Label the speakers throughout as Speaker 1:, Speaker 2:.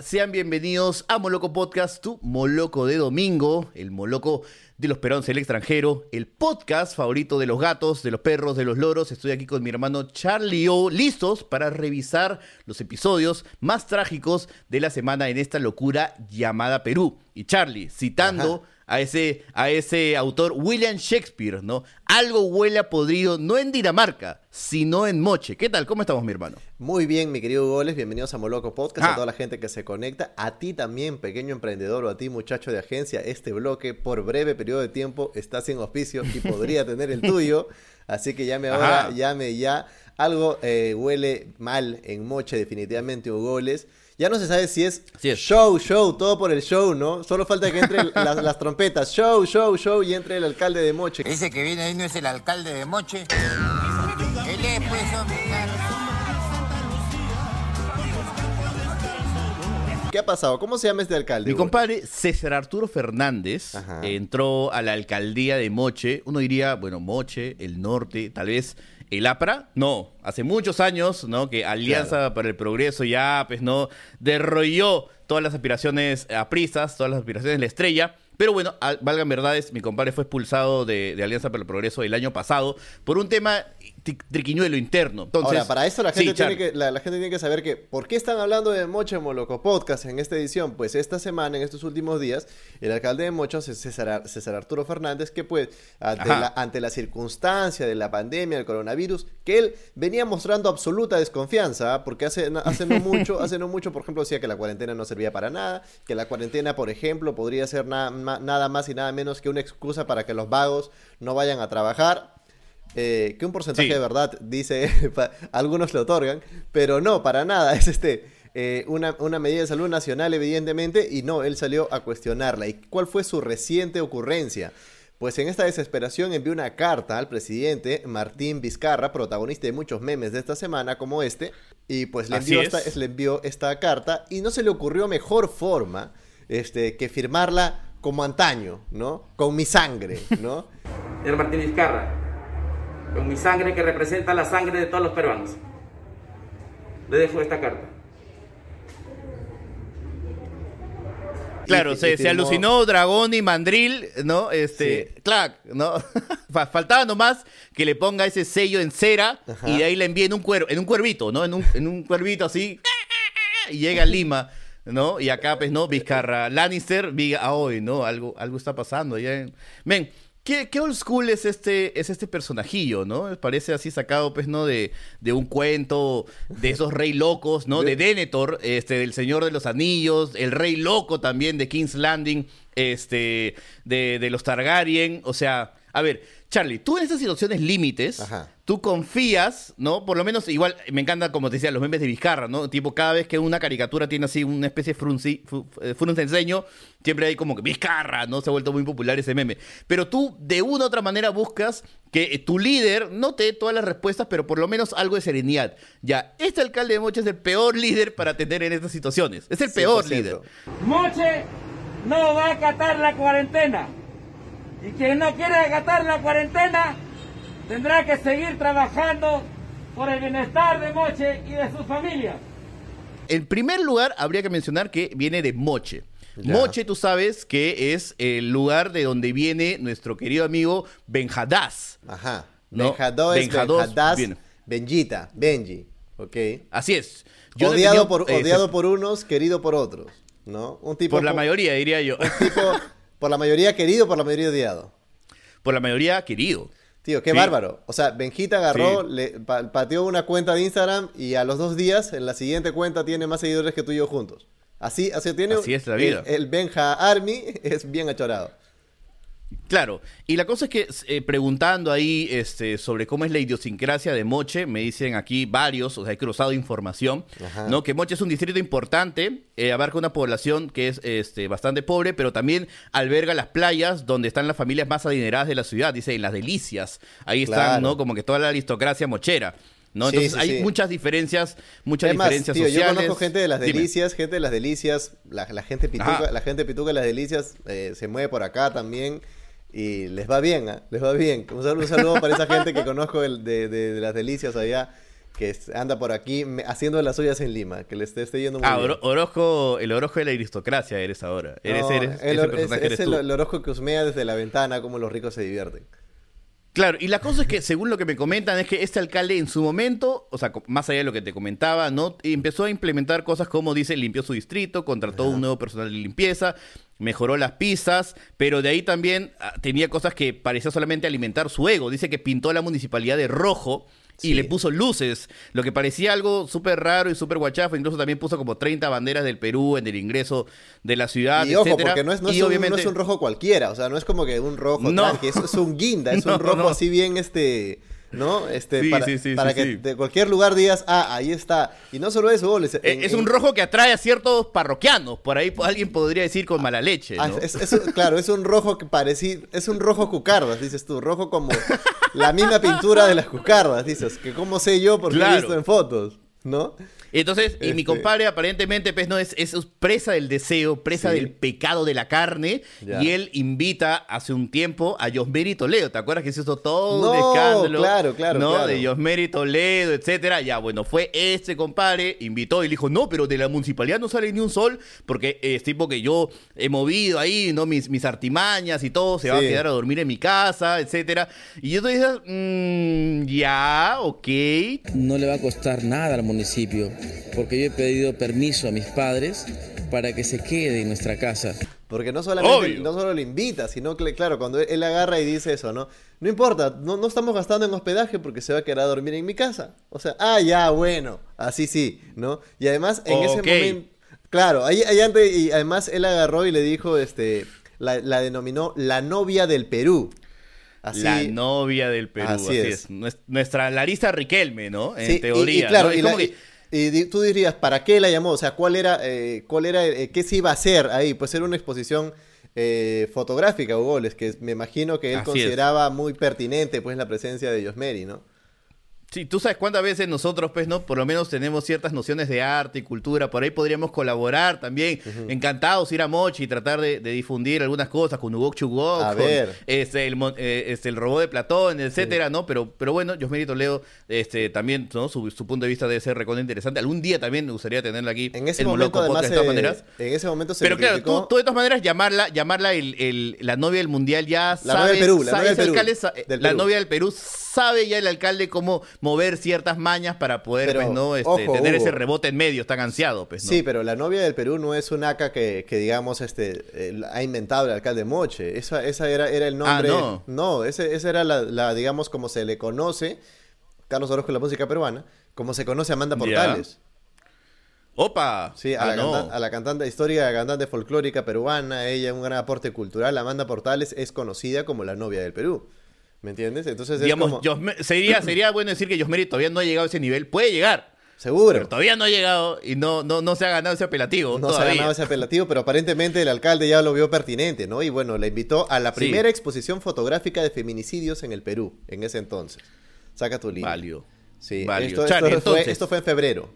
Speaker 1: Sean bienvenidos a Moloco Podcast, tu Moloco de domingo, el Moloco de los perones del extranjero, el podcast favorito de los gatos, de los perros, de los loros. Estoy aquí con mi hermano Charlie O, listos para revisar los episodios más trágicos de la semana en esta locura llamada Perú. Y Charlie, citando a ese, a ese autor William Shakespeare, ¿no? Algo huele a podrido, no en Dinamarca, sino en Moche. ¿Qué tal? ¿Cómo estamos, mi hermano?
Speaker 2: Muy bien, mi querido Goles. Bienvenidos a Moloco Podcast, a ah. toda la gente que se conecta. A ti también, pequeño emprendedor, o a ti, muchacho de agencia. Este bloque, por breve periodo de tiempo, está sin auspicio y podría tener el tuyo. Así que llame ahora, llame ya. Algo eh, huele mal en Moche, definitivamente, Goles. Ya no se sabe si es, show, show, todo por el show, ¿no? Solo falta que entren las, trompetas, show, show, show, y entre el alcalde de Moche.
Speaker 3: Ese que viene ahí no es el alcalde de Moche. Él es, pues,
Speaker 2: ¿Qué ha pasado? ¿Cómo se llama este alcalde?
Speaker 1: Mi compadre César Arturo Fernández entró a la alcaldía de Moche. Uno diría, bueno, Moche, el norte, tal vez el APRA, no, hace muchos años, ¿no? Que Alianza para el Progreso ya, pues, ¿no? Derrolló todas las aspiraciones apristas, todas las aspiraciones de la estrella. Pero bueno, valgan verdades, mi compadre fue expulsado de, de Alianza para el Progreso el año pasado por un tema triquiñuelo interno. Entonces,
Speaker 2: Ahora, para eso la gente, tiene que, la, gente tiene que saber que, ¿por qué están hablando de Moche Moloco Podcast en esta edición? Pues esta semana, en estos últimos días, el alcalde de Mocho, César, César Arturo Fernández, que pues, ante la, circunstancia de la pandemia, del coronavirus, que él venía mostrando absoluta desconfianza, ¿ah? porque hace, hace, no mucho, hace no mucho, por ejemplo, decía que la cuarentena no servía para nada, que la cuarentena, por ejemplo, podría ser nada más y nada menos que una excusa para que los vagos no vayan a trabajar eh, que un porcentaje de verdad dice, algunos le otorgan, pero no, para nada, es este eh, una, medida de salud nacional evidentemente y no, él salió a cuestionarla. ¿Y cuál fue su reciente ocurrencia? Pues en esta desesperación envió una carta al presidente Martín Vizcarra, protagonista de muchos memes de esta semana como este, y pues le envió, esta, le envió esta carta y no se le ocurrió mejor forma este, que firmarla como antaño, ¿no? Con mi sangre, ¿no?
Speaker 4: Señor Martín Vizcarra, con mi sangre que representa la sangre de todos los peruanos. Le dejo esta carta.
Speaker 1: Claro, se, alucinó Dragón y Mandril, ¿no? Este, clac, ¿no? Faltaba nomás que le ponga ese sello en cera y de ahí le envíe en un cuero, en un cuervito, ¿no? En un, en un cuervito así y llega a Lima, ¿no? Y acá, pues, ¿no? Vizcarra Lannister, viga hoy, ¿no? Algo, algo está pasando. Ya. Men, ¿Qué, old school es este, es este personajillo, ¿no? Parece así sacado, pues, ¿no? De, de un cuento de esos rey locos, ¿no? De Denethor, este, del Señor de los Anillos, el rey loco también de King's Landing, este, de, de los Targaryen. O sea, a ver, Charlie, tú en estas situaciones límites, tú confías, ¿no? Por lo menos, igual, me encanta, como te decía, los memes de Vizcarra, ¿no? Tipo, cada vez que una caricatura tiene así una especie de frunci, eh, enseño, siempre hay como que Vizcarra, ¿no? Se ha vuelto muy popular ese meme. Pero tú, de una u otra manera, buscas que tu líder no te dé todas las respuestas, pero por lo menos algo de serenidad. Ya, este alcalde de Moche es el peor líder para tener en estas situaciones. Es el peor líder.
Speaker 4: Moche no va a acatar la cuarentena. Y quien no quiere acatar la cuarentena tendrá que seguir trabajando por el bienestar de Moche y de sus familias.
Speaker 1: En primer lugar, habría que mencionar que viene de Moche. Moche, tú sabes que es el lugar de donde viene nuestro querido amigo Benjadás.
Speaker 2: Ajá. ¿no? Benjadós, Benjita, Benji. Ok.
Speaker 1: Así es.
Speaker 2: odiado, por, odiado por unos, querido por otros. ¿No?
Speaker 1: Un tipo por la mayoría, diría yo.
Speaker 2: Un tipo Por la mayoría querido, por la mayoría odiado.
Speaker 1: Por la mayoría querido.
Speaker 2: Tío, qué bárbaro. O sea, Benjita agarró, le pateó una cuenta de Instagram y a los dos días, en la siguiente cuenta, tiene más seguidores que tú y yo juntos. Así, así tiene.
Speaker 1: Así es la vida.
Speaker 2: El, el Benja Army es bien achorado.
Speaker 1: Claro, y la cosa es que eh, preguntando ahí este, sobre cómo es la idiosincrasia de Moche, me dicen aquí varios, o sea, he cruzado información, ¿no? Que Moche es un distrito importante, eh, abarca una población que es este, bastante pobre, pero también alberga las playas donde están las familias más adineradas de la ciudad, dice, en las delicias. Ahí están, ¿no? Como que toda la aristocracia mochera. ¿no? Entonces hay muchas diferencias, muchas diferencias sociales. Yo
Speaker 2: conozco gente de las delicias, gente de las delicias, la, gente pituca, la gente pituca de las delicias eh, se mueve por acá también. Y les va bien, ¿eh? les va bien. Un saludo, para esa gente que conozco de, de, las delicias allá. que anda por aquí haciendo las suyas en Lima, que le esté, yendo muy
Speaker 1: ah, bien. Orozco, el Orozco de la aristocracia eres ahora. Eres, eres,
Speaker 2: el, es, el, Orozco que husmea desde la ventana como los ricos se divierten.
Speaker 1: Claro, y la cosa es que, según lo que me comentan, es que este alcalde en su momento, o sea, más allá de lo que te comentaba, ¿no? Empezó a implementar cosas como, dice, limpió su distrito, contrató un nuevo personal de limpieza, mejoró las pizzas, pero de ahí también ah, tenía cosas que parecía solamente alimentar su ego. Dice que pintó la municipalidad de rojo y le puso luces, lo que parecía algo súper raro y súper guachafo. Incluso también puso como 30 banderas del Perú en el ingreso de la ciudad.
Speaker 2: Y ojo, porque no es, un, rojo cualquiera, o sea, no es como que un rojo no. eso es un guinda, es un rojo así bien este ¿no? Este, para, para que de cualquier lugar digas, ah, ahí está. Y no solo eso,
Speaker 1: es, es un rojo que atrae a ciertos parroquianos, por ahí alguien podría decir con mala leche, ah,
Speaker 2: claro, es un rojo que parecía, es un rojo cucardas, dices tú, rojo como la misma pintura de las cucardas, dices, que como sé yo porque lo he visto en fotos, ¿no?
Speaker 1: Entonces, y mi este. compadre aparentemente pues no es, es presa del deseo, presa del pecado de la carne, y él invita hace un tiempo a Josmeri Toledo, ¿te acuerdas que se hizo todo un escándalo?
Speaker 2: Claro, claro,
Speaker 1: ¿no? De Josmeri Toledo, etcétera. Ya, bueno, fue este compadre, invitó y le dijo, no, pero de la municipalidad no sale ni un sol, porque es tipo que yo he movido ahí, ¿no? Mis, mis artimañas y todo, se va a quedar a dormir en mi casa, etcétera. Y yo te dije, mmm, ya, ok.
Speaker 5: No le va a costar nada al municipio porque yo he pedido permiso a mis padres para que se quede en nuestra casa.
Speaker 2: Porque no solamente no solo le invita, sino que, claro, cuando él agarra y dice eso, ¿no? No importa, no, no estamos gastando en hospedaje porque se va a quedar a dormir en mi casa. O sea, ah, ya, bueno, así sí, ¿no? Y además, en ese momento, claro, ahí, ahí antes, y además él agarró y le dijo, este, la, denominó la novia del Perú.
Speaker 1: Así, la novia del Perú, así, es. Nuestra Larisa Riquelme, ¿no? En teoría. Y, claro, y
Speaker 2: y tú dirías, ¿para qué la llamó? O sea, ¿cuál era, eh, cuál era, eh, qué se iba a hacer ahí? Pues era una exposición eh, fotográfica, Hugo, que me imagino que él consideraba muy pertinente, pues, la presencia de Josmeri, ¿no?
Speaker 1: Sí, tú sabes cuántas veces nosotros, pues, ¿no? Por lo menos tenemos ciertas nociones de arte y cultura. Por ahí podríamos colaborar también. Encantados ir a Mochi y tratar de, difundir algunas cosas con Hugo Chugok, a ver. Este, el, eh, este, el robot de Platón, etcétera, ¿no? Pero, pero bueno, Josmeri Toledo, este, también, ¿no? Su, punto de vista debe ser recontra interesante. Algún día también me gustaría tenerla aquí.
Speaker 2: En ese momento, además, de todas maneras. En ese momento se
Speaker 1: Pero claro, tú, tú, de todas maneras, llamarla, llamarla el, la novia del mundial ya
Speaker 2: la Novia del Perú, la novia del Perú.
Speaker 1: la novia del Perú sabe ya el alcalde cómo mover ciertas mañas para poder, pues, ¿no? Este, tener ese rebote en medio, tan ansiado, pues,
Speaker 2: Sí, pero la novia del Perú no es un ACA que, digamos, este, ha inventado el alcalde Moche. Esa, esa era, era el nombre. Ah, no. No, ese, esa era la, digamos, como se le conoce, Carlos Orozco en la música peruana, como se conoce a Amanda Portales.
Speaker 1: ¡Opa!
Speaker 2: Sí, a, ah, la a, la cantante histórica, cantante folclórica peruana, ella un gran aporte cultural. Amanda Portales es conocida como la novia del Perú. ¿Me entiendes? Entonces
Speaker 1: Digamos, sería, sería bueno decir que Josmeri todavía no ha llegado a ese nivel. Puede llegar.
Speaker 2: Seguro.
Speaker 1: Pero todavía no ha llegado y no, no, no se ha ganado ese apelativo.
Speaker 2: No se ha ganado ese apelativo, pero aparentemente el alcalde ya lo vio pertinente, ¿no? Y bueno, le invitó a la primera exposición fotográfica de feminicidios en el Perú, en ese entonces. Saca tu libro.
Speaker 1: Valio.
Speaker 2: Sí, esto, fue, en febrero.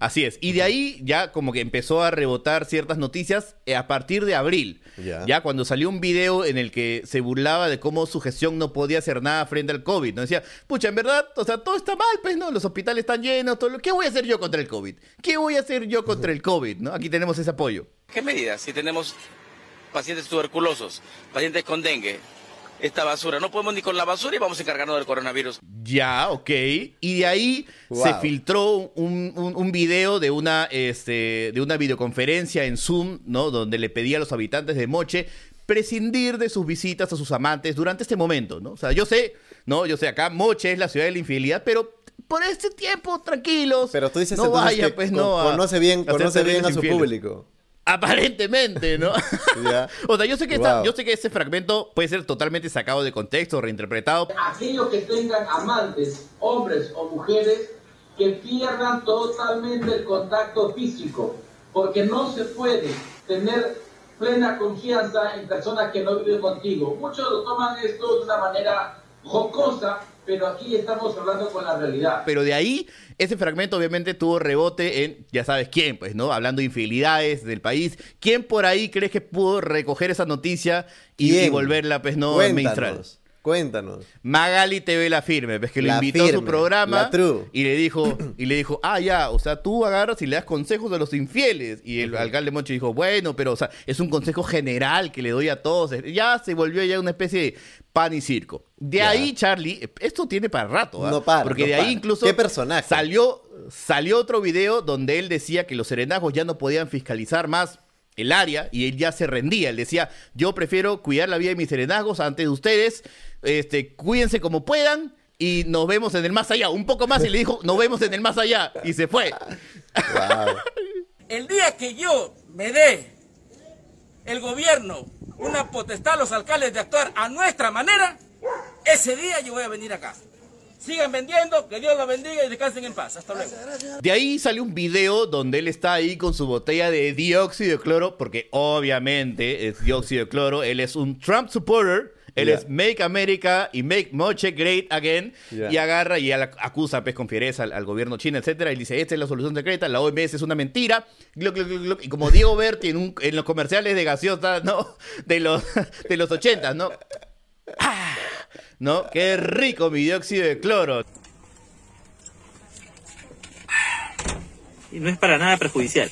Speaker 1: Así es. Y de ahí ya como que empezó a rebotar ciertas noticias eh, a partir de abril. Ya. cuando salió un video en el que se burlaba de cómo su gestión no podía hacer nada frente al COVID. No decía, pucha, en verdad, o sea, todo está mal, pues, ¿no? Los hospitales están llenos, todo lo... ¿Qué voy a hacer yo contra el COVID? ¿Qué voy a hacer yo contra el COVID? ¿No? Aquí tenemos ese apoyo.
Speaker 6: ¿Qué medidas? Si tenemos pacientes tuberculosos, pacientes con dengue, esta basura. No podemos ni con la basura y vamos a encargarnos del coronavirus.
Speaker 1: Ya, ok. Y de ahí se filtró un, un, video de una, este, de una videoconferencia en Zoom, ¿no? Donde le pedía a los habitantes de Moche prescindir de sus visitas a sus amantes durante este momento, ¿no? O sea, yo sé, ¿no? Yo sé, acá Moche es la ciudad de la infidelidad, pero por este tiempo, tranquilos.
Speaker 2: Pero tú dices no vaya, pues, no. Conoce bien, conoce bien a su público.
Speaker 1: Aparentemente, ¿no? o sea, yo sé, que yo sé que ese fragmento puede ser totalmente sacado de contexto, reinterpretado.
Speaker 7: Aquellos que tengan amantes, hombres o mujeres, que pierdan totalmente el contacto físico, porque no se puede tener plena confianza en personas que no viven contigo. Muchos lo toman esto de una manera jocosa, pero aquí estamos hablando con la realidad.
Speaker 1: Pero de ahí, ese fragmento obviamente tuvo rebote en, ya sabes quién, pues, ¿no? Hablando de infidelidades del país. ¿Quién por ahí crees que pudo recoger esa noticia y, volverla, pues, no,
Speaker 2: Cuéntanos. Cuéntanos.
Speaker 1: Magali TV La Firme, ves que lo
Speaker 2: La
Speaker 1: invitó a su programa y le dijo, y le dijo, ah, ya, o sea, tú agarras y le das consejos a los infieles. Y el alcalde Moche dijo, bueno, pero o sea, es un consejo general que le doy a todos. Ya se volvió ya una especie de pan y circo. De
Speaker 2: Ya.
Speaker 1: ahí, Charlie, esto tiene para rato, ¿ah?
Speaker 2: No para,
Speaker 1: Porque
Speaker 2: no
Speaker 1: de ahí
Speaker 2: para.
Speaker 1: incluso
Speaker 2: ¿Qué personaje?
Speaker 1: salió salió otro video donde él decía que los serenazgos ya no podían fiscalizar más el área y él ya se rendía. Él decía, yo prefiero cuidar la vida de mis serenazgos antes de ustedes. Este, cuídense como puedan y nos vemos en el más allá. Un poco más y le dijo, nos vemos en el más allá. Y se fue.
Speaker 2: Wow.
Speaker 6: El día que yo me dé el gobierno una potestad a los alcaldes de actuar a nuestra manera, ese día yo voy a venir acá. Sigan vendiendo, que Dios los bendiga y descansen en paz. Hasta luego.
Speaker 1: De ahí sale un video donde él está ahí con su botella de dióxido de cloro, porque obviamente es dióxido de cloro. Él es un Trump supporter. Él es Make America y Make Moche Great Again. Y agarra y acusa pues, con fiereza al, al gobierno chino, etcétera. Y dice, esta es la solución secreta, la OMS es una mentira. Gluc, gluc, gluc, gluc. Y como Diego Berti en, un- en los comerciales de gaseosa, ¿no? De los, de los 80, ¿no? Ah, ¿No? Qué rico mi dióxido de cloro.
Speaker 8: Y no es para nada perjudicial.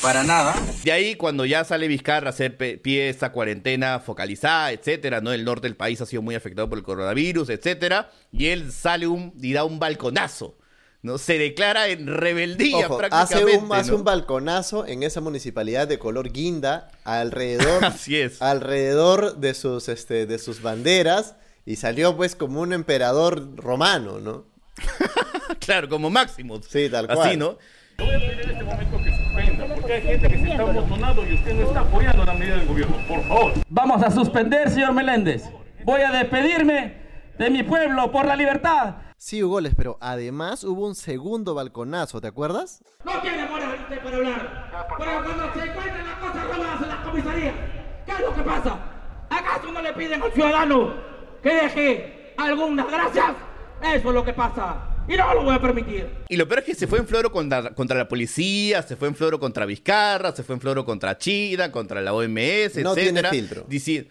Speaker 6: Para nada.
Speaker 1: De ahí, cuando ya sale Vizcarra a hacer pie esta cuarentena focalizada, etcétera, ¿no? El norte del país ha sido muy afectado por el coronavirus, etcétera. Y él sale un, y da un balconazo, ¿no? Se declara en rebeldía
Speaker 2: Ojo, hace
Speaker 1: prácticamente.
Speaker 2: un, hace
Speaker 1: ¿no?
Speaker 2: un balconazo en esa municipalidad de color guinda alrededor,
Speaker 1: Así es.
Speaker 2: alrededor de sus, este, de sus banderas y salió pues como un emperador romano, ¿no?
Speaker 1: claro, como Máximo.
Speaker 2: Sí, tal
Speaker 1: Así,
Speaker 2: cual.
Speaker 1: ¿no?
Speaker 4: en este momento que suspenda, porque hay gente que se está amontonando y usted no está apoyando la medida del gobierno. Por favor.
Speaker 9: Vamos a suspender, señor Meléndez. Voy a despedirme de mi pueblo por la libertad.
Speaker 2: Sí, hubo goles, pero además hubo un segundo balconazo, ¿te acuerdas?
Speaker 4: No tiene usted para hablar. Pero cuando se encuentran las cosas robadas en la comisaría, ¿qué es lo que pasa? ¿Acaso no le piden al ciudadano que deje algunas gracias? Eso es lo que pasa. Y no lo voy a permitir.
Speaker 1: Y lo peor es que se fue en floro contra, contra la policía, se fue en floro contra Vizcarra, se fue en floro contra China, contra la OMS,
Speaker 2: No tiene
Speaker 1: etcétera.
Speaker 2: filtro.
Speaker 1: Dici-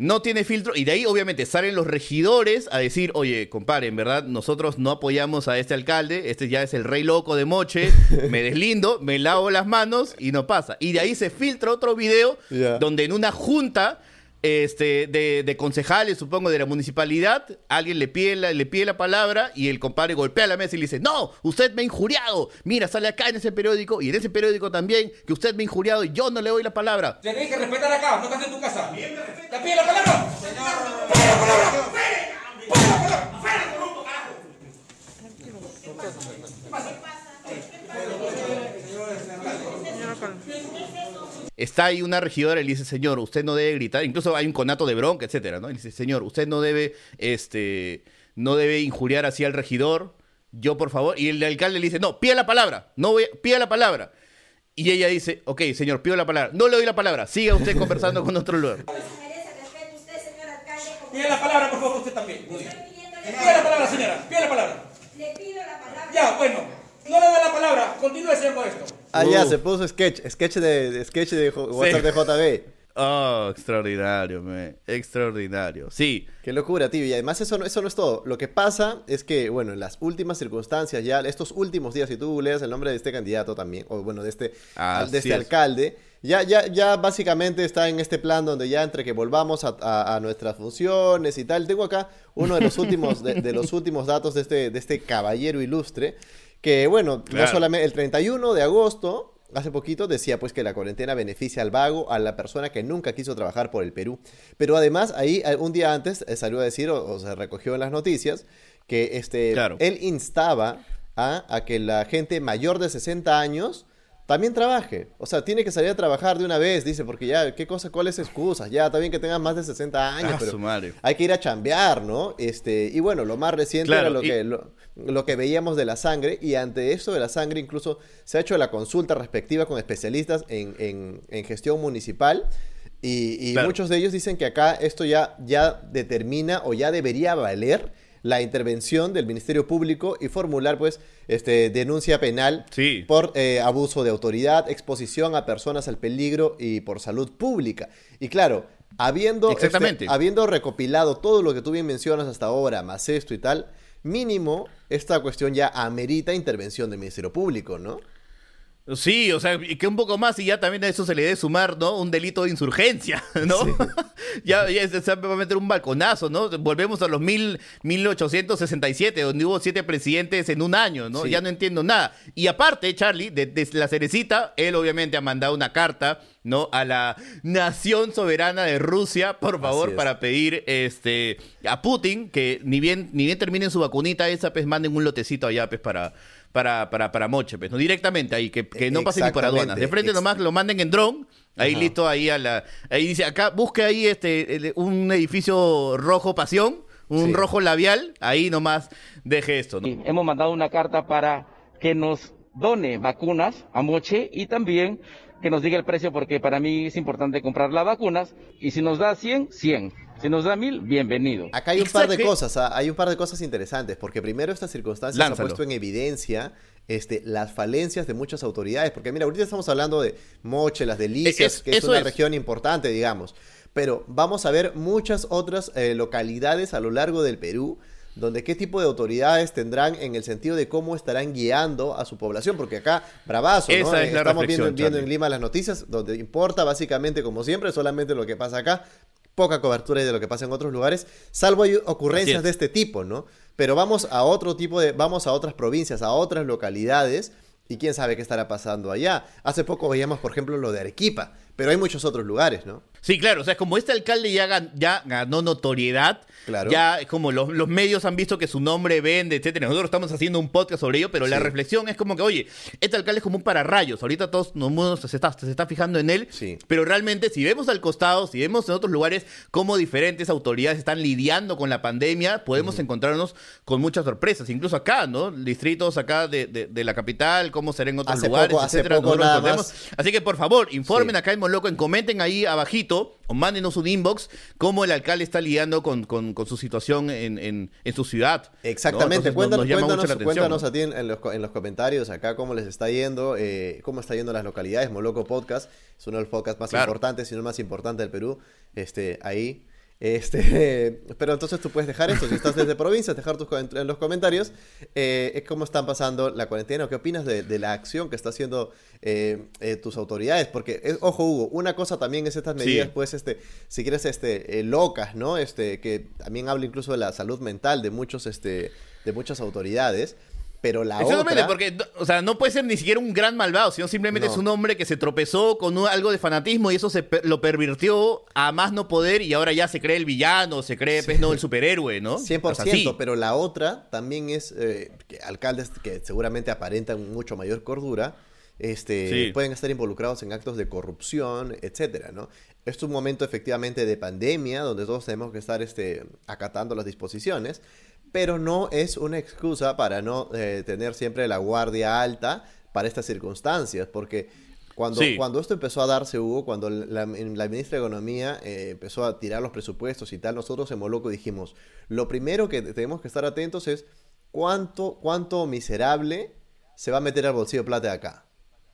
Speaker 1: no tiene filtro. Y de ahí, obviamente, salen los regidores a decir, oye, compadre, en verdad, nosotros no apoyamos a este alcalde, este ya es el rey loco de Moche, me deslindo, me lavo las manos y no pasa. Y de ahí se filtra otro video donde en una junta este, de, de concejales, supongo, de la municipalidad, alguien le pide, la, le pide la palabra y el compadre golpea la mesa y le dice, no, usted me ha injuriado. Mira, sale acá en ese periódico y en ese periódico también que usted me ha injuriado y yo no le doy la palabra.
Speaker 6: Te que respetar acá, no estás en tu casa. ¿Te pide la palabra?
Speaker 1: Está ahí una regidora y le dice, señor, usted no debe gritar. Incluso hay un conato de bronca, etcétera, ¿no? Y le dice, señor, usted no debe, este, no debe injuriar así al regidor. Yo, por favor. Y el alcalde le dice, no, pida la palabra. No voy, pida la palabra. Y ella dice, ok, señor, pido la palabra. No le doy la palabra. Siga usted conversando con otro lugar.
Speaker 6: Pide la palabra, por favor, usted también. Pide la palabra, señora. Pide la palabra.
Speaker 10: Le pido la palabra.
Speaker 6: Ya, bueno. No le da la palabra. Continúe haciendo esto.
Speaker 2: Ah, ya,
Speaker 1: Uh.
Speaker 2: se puso sketch, sketch de, de- sketch de J- WhatsApp de JB.
Speaker 1: Oh, extraordinario, me. Extraordinario. Sí.
Speaker 2: Qué locura, tío. Y además eso no, eso no es todo. Lo que pasa es que, bueno, en las últimas circunstancias, ya estos últimos días, si tú leas el nombre de este candidato también, o bueno, de este,
Speaker 1: Así
Speaker 2: de este
Speaker 1: es.
Speaker 2: alcalde, ya, ya, ya básicamente está en este plan donde ya entre que volvamos a, a- a nuestras funciones y tal. Tengo acá uno de los últimos, de, de los últimos datos de este, de este caballero ilustre, que bueno, no solamente el 31 de agosto hace poquito decía pues que la cuarentena beneficia al vago, a la persona que nunca quiso trabajar por el Perú. Pero además ahí eh, un día antes eh, salió a decir o, o se recogió en las noticias que este
Speaker 1: Claro.
Speaker 2: él instaba a, a que la gente mayor de 60 años también trabaje. O sea, tiene que salir a trabajar de una vez, dice, porque ya, ¿qué cosa, cuáles excusas? Ya, está bien que tengan más de 60 años,
Speaker 1: Ah,
Speaker 2: pero hay que ir a chambear, ¿no? Este, y bueno, lo más reciente
Speaker 1: Claro,
Speaker 2: era lo
Speaker 1: y-
Speaker 2: que, lo, lo que veíamos de la sangre, y ante esto de la sangre incluso se ha hecho la consulta respectiva con especialistas en, en- en gestión municipal, y, y
Speaker 1: Claro.
Speaker 2: muchos de ellos dicen que acá esto ya, ya determina o ya debería valer la intervención del Ministerio Público y formular pues este denuncia penal
Speaker 1: Sí.
Speaker 2: por eh, abuso de autoridad, exposición a personas al peligro y por salud pública. Y claro, Habiendo, este,
Speaker 1: Exactamente.
Speaker 2: habiendo recopilado todo lo que tú bien mencionas hasta ahora, más esto y tal, mínimo esta cuestión ya amerita intervención del Ministerio Público, ¿no?
Speaker 1: Sí, o sea, y que un poco más y ya también a eso se le debe sumar, ¿no? Un delito de insurgencia, ¿no? ya, ya se va a meter un balconazo, ¿no? Volvemos a los mil, 1867, donde hubo siete presidentes en un año, ¿no?
Speaker 2: Sí.
Speaker 1: Ya no entiendo nada. Y aparte, Charlie, de, de la cerecita, él obviamente ha mandado una carta, ¿no? A la nación soberana de Rusia, por favor, para pedir este a Putin que ni bien, ni bien terminen su vacunita esa, pues manden un lotecito allá, pues, para para, para, para Moche, pues, ¿no? Directamente ahí, que, que no pase ni por aduanas. De frente nomás lo manden en dron, ahí
Speaker 2: Ajá.
Speaker 1: listo, ahí a la. Ahí dice, acá busque ahí este el- un edificio rojo pasión, un
Speaker 2: Sí.
Speaker 1: rojo labial, ahí nomás deje esto, ¿no?
Speaker 9: Hemos mandado una carta para que nos done vacunas a Moche y también que nos diga el precio porque para mí es importante comprar las vacunas y si nos da 100, 100. Si nos da 1000, bienvenido.
Speaker 2: Acá hay un par de cosas, ah, hay un par de cosas interesantes, porque primero esta circunstancia se ha
Speaker 1: Lánzalo.
Speaker 2: puesto en evidencia este, las falencias de muchas autoridades, porque mira, ahorita estamos hablando de Moche, las delicias,
Speaker 1: Es-
Speaker 2: que es una
Speaker 1: es.
Speaker 2: región importante, digamos, pero vamos a ver muchas otras eh, localidades a lo largo del Perú, donde qué tipo de autoridades tendrán en el sentido de cómo estarán guiando a su población, porque acá, bravazo, ¿no?
Speaker 1: Esa
Speaker 2: Eh,
Speaker 1: es la
Speaker 2: Estamos viendo, viendo en. Lima las noticias, donde importa básicamente, como siempre, solamente lo que pasa acá, poca cobertura de lo que pasa en otros lugares, salvo hay ocurrencias
Speaker 1: es.
Speaker 2: de este tipo, ¿no? Pero vamos a otro tipo de, vamos a otras provincias, a otras localidades, y quién sabe qué estará pasando allá. Hace poco veíamos, por ejemplo, lo de Arequipa, pero hay muchos otros lugares, ¿no?
Speaker 1: Sí, claro, o sea, como este alcalde ya, gan- ya ganó notoriedad,
Speaker 2: Claro.
Speaker 1: ya es como los, los medios han visto que su nombre vende, etcétera. Nosotros estamos haciendo un podcast sobre ello, pero la reflexión es como que, oye, este alcalde es como un pararrayos. Ahorita todos el mundo se está, se está fijando en él,
Speaker 2: Sí.
Speaker 1: pero realmente si vemos al costado, si vemos en otros lugares cómo diferentes autoridades están lidiando con la pandemia, podemos encontrarnos con muchas sorpresas. Incluso acá, ¿no? Distritos acá de, de- de la capital, cómo será en otros
Speaker 2: Hace
Speaker 1: lugares,
Speaker 2: poco- hace
Speaker 1: etcétera.
Speaker 2: poco
Speaker 1: Nosotros
Speaker 2: nada más.
Speaker 1: Así que por favor, informen
Speaker 2: Sí.
Speaker 1: acá en Moloco, comenten ahí abajito o mándenos un inbox cómo el alcalde está lidiando con, con- con su situación en, en- en su ciudad. ¿no?
Speaker 2: Exactamente,
Speaker 1: Entonces,
Speaker 2: cuéntanos,
Speaker 1: nos
Speaker 2: cuéntanos,
Speaker 1: la atención.
Speaker 2: cuéntanos a ti en, en los, en los comentarios acá cómo les está yendo, eh, cómo está yendo las localidades. Moloco Podcast es uno de los podcasts más
Speaker 1: Claro.
Speaker 2: importantes, si no el más importante del Perú. Este, ahí. Este, pero entonces tú puedes dejar esto, si estás desde provincias, dejar tus en los comentarios eh, cómo están pasando la cuarentena o qué opinas de, de la acción que está haciendo eh, eh, tus autoridades. Porque, eh, ojo Hugo, una cosa también es estas medidas,
Speaker 1: Sí.
Speaker 2: pues, este, si quieres, este, eh, locas, ¿no? Este, que también habla incluso de la salud mental de muchos, este, de muchas autoridades. Pero la
Speaker 1: Exactamente,
Speaker 2: otra...
Speaker 1: porque, o sea, no puede ser ni siquiera un gran malvado, sino simplemente
Speaker 2: No.
Speaker 1: es un hombre que se tropezó con un- algo de fanatismo y eso se lo pervirtió a más no poder y ahora ya se cree el villano, se cree, pues, no, el superhéroe, ¿no?
Speaker 2: 100%,
Speaker 1: O sea, sí.
Speaker 2: pero la otra también es eh, que alcaldes que seguramente aparentan mucho mayor cordura, este,
Speaker 1: Sí.
Speaker 2: pueden estar involucrados en actos de corrupción, etcétera, ¿no? Es un momento efectivamente de pandemia donde todos tenemos que estar este, acatando las disposiciones, pero no es una excusa para no eh, tener siempre la guardia alta para estas circunstancias, porque cuando,
Speaker 1: Sí.
Speaker 2: cuando esto empezó a darse, Hugo, cuando la, la ministra de Economía eh, empezó a tirar los presupuestos y tal, nosotros en Moloco dijimos, lo primero que tenemos que estar atentos es cuánto, cuánto miserable se va a meter al bolsillo de plata de acá.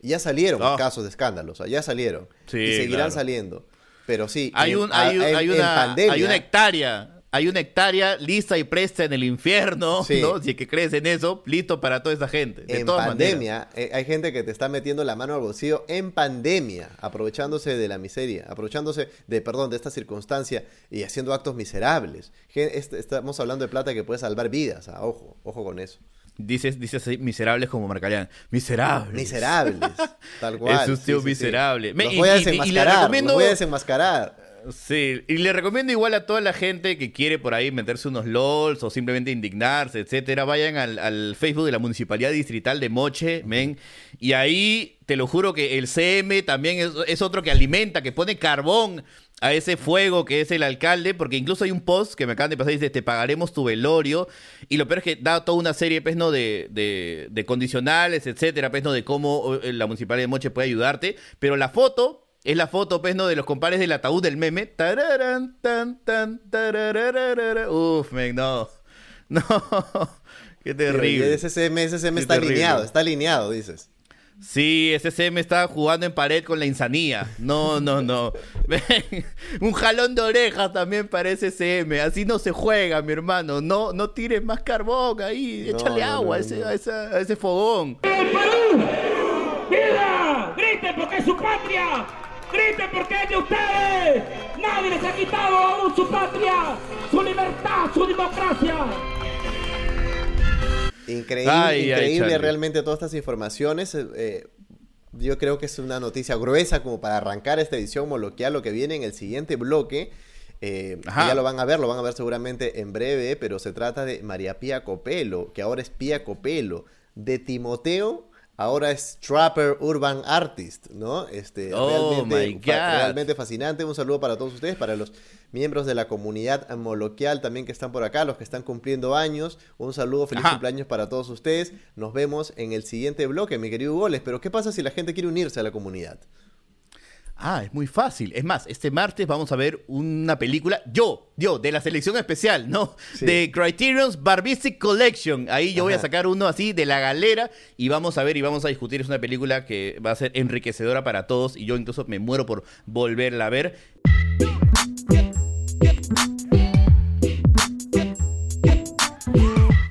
Speaker 2: Y ya salieron
Speaker 1: Ah.
Speaker 2: casos de escándalos, sea, ya salieron.
Speaker 1: Sí,
Speaker 2: y seguirán
Speaker 1: claro.
Speaker 2: saliendo. Pero sí,
Speaker 1: Hay,
Speaker 2: en-
Speaker 1: un,
Speaker 2: a-
Speaker 1: hay, un-
Speaker 2: en-
Speaker 1: hay
Speaker 2: en
Speaker 1: una,
Speaker 2: pandemia-
Speaker 1: hay una hectárea. Hay una hectárea lista y presta en el infierno,
Speaker 2: Sí.
Speaker 1: ¿no? Si es que crees en eso, listo para toda esa gente. De
Speaker 2: en
Speaker 1: todas
Speaker 2: pandemia, eh, hay gente que te está metiendo la mano al bolsillo en pandemia, aprovechándose de la miseria, aprovechándose de, perdón, de esta circunstancia y haciendo actos miserables. Gen- est- estamos hablando de plata que puede salvar vidas, ah, ojo, ojo con eso.
Speaker 1: Dices, dices así, miserables como Marcalian. Miserables.
Speaker 2: Miserables, tal cual.
Speaker 1: Es un tío miserable. Me-
Speaker 2: Los
Speaker 1: y-
Speaker 2: voy a
Speaker 1: y- y
Speaker 2: desenmascarar,
Speaker 1: recomiendo-
Speaker 2: los voy a desenmascarar.
Speaker 1: Sí, y le recomiendo igual a toda la gente que quiere por ahí meterse unos LOLs o simplemente indignarse, etcétera, vayan al, al Facebook de la Municipalidad Distrital de Moche, men, y ahí te lo juro que el CM también es, es otro que alimenta, que pone carbón a ese fuego que es el alcalde, porque incluso hay un post que me acaban de pasar y dice, te pagaremos tu velorio, y lo peor es que da toda una serie, pues, ¿no? De, de, de condicionales, etcétera, pues, ¿no? De cómo eh, la Municipalidad de Moche puede ayudarte, pero la foto es la foto, pues, ¿no? De los compares del ataúd del meme. Tararán, tan, tan, tararararara. Uf, men, no. No. Qué terrible.
Speaker 2: Ese CM, ese está
Speaker 1: terrible.
Speaker 2: alineado, está alineado, dices.
Speaker 1: Sí, ese CM estaba jugando en pared con la insanía. No, no, no. Un jalón de orejas también para ese CM. Así no se juega, mi hermano. No, no tires más carbón ahí. Échale agua a, ese, a, esa- a ese fogón.
Speaker 4: Perú! ¡Viva! ¡Griten porque es su patria! ¡Griten porque es de ustedes! ¡Nadie les ha quitado aún su patria! ¡Su libertad! ¡Su democracia!
Speaker 2: Increíble,
Speaker 1: Ay,
Speaker 2: increíble realmente todas estas informaciones. eh, eh, yo creo que es una noticia gruesa como para arrancar esta edición moloquial, lo que viene en el siguiente bloque. eh, ya lo van a ver, lo van a ver seguramente en breve, pero se trata de María Pía Copelo, que ahora es Pía Copelo, de Timoteo, ahora es Trapper Urban Artist, ¿no? Este,
Speaker 1: Oh,
Speaker 2: realmente, fa- realmente fascinante. Un saludo para todos ustedes, para los miembros de la comunidad moloquial también que están por acá, los que están cumpliendo años. Un saludo, feliz
Speaker 1: Ajá.
Speaker 2: cumpleaños para todos ustedes. Nos vemos en el siguiente bloque, mi querido Goles. Pero ¿qué pasa si la gente quiere unirse a la comunidad?
Speaker 1: Ah, es muy fácil. Es más, este martes vamos a ver una película, yo, yo, de la selección especial, ¿no?
Speaker 2: Sí.
Speaker 1: De Criterion's Barbisic Collection. Ahí yo voy a sacar uno así de la galera y vamos a ver y vamos a discutir. Es una película que va a ser enriquecedora para todos y yo incluso me muero por volverla a ver.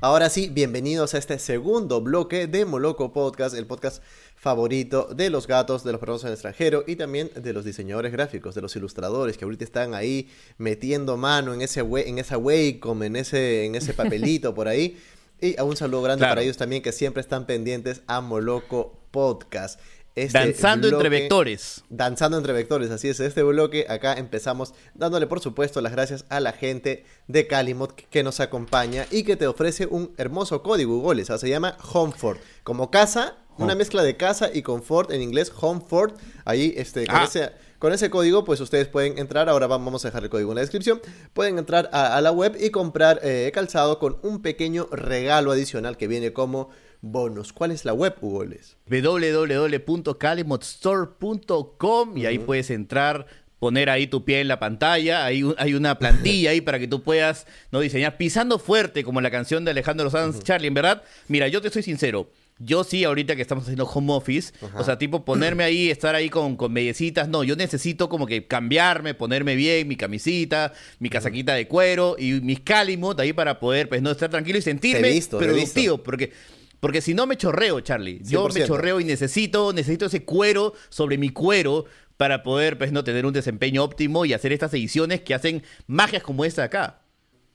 Speaker 2: Ahora sí, bienvenidos a este segundo bloque de Moloco Podcast, el podcast favorito de los gatos, de los perros en el extranjero y también de los diseñadores gráficos, de los ilustradores que ahorita están ahí metiendo mano en ese we- en esa Wacom, en ese en ese papelito por ahí. Y a un saludo grande
Speaker 1: Claro.
Speaker 2: para ellos también que siempre están pendientes a Moloco Podcast. Este
Speaker 1: Danzando entre vectores.
Speaker 2: Danzando entre vectores, así es. Este bloque acá empezamos dándole, por supuesto, las gracias a la gente de Calimot que nos acompaña y que te ofrece un hermoso código, goles. Se llama Homefort. Como casa, una mezcla de casa y confort en inglés, Homefort. Ahí, este, con
Speaker 1: Ah.
Speaker 2: ese. Con ese código, pues ustedes pueden entrar, ahora va- vamos a dejar el código en la descripción, pueden entrar a, a la web y comprar eh, calzado con un pequeño regalo adicional que viene como bonus. ¿Cuál es la web, Hugoles?
Speaker 1: www.calimotstore.com y ahí puedes entrar, poner ahí tu pie en la pantalla, hay, un- hay una plantilla ahí para que tú puedas no diseñar pisando fuerte como la canción de Alejandro Sanz, Charlie, en verdad, mira, yo te soy sincero. Yo sí, ahorita que estamos haciendo home office, o sea, tipo ponerme ahí, estar ahí con, con mediecitas, no, yo necesito como que cambiarme, ponerme bien, mi camisita, mi casaquita de cuero y mis calimot ahí para poder, pues, no estar tranquilo y sentirme
Speaker 2: visto,
Speaker 1: productivo, porque, porque si no me chorreo, Charlie. Yo me
Speaker 2: 100%.
Speaker 1: chorreo y necesito, necesito ese cuero sobre mi cuero para poder, pues, no tener un desempeño óptimo y hacer estas ediciones que hacen magias como esta acá.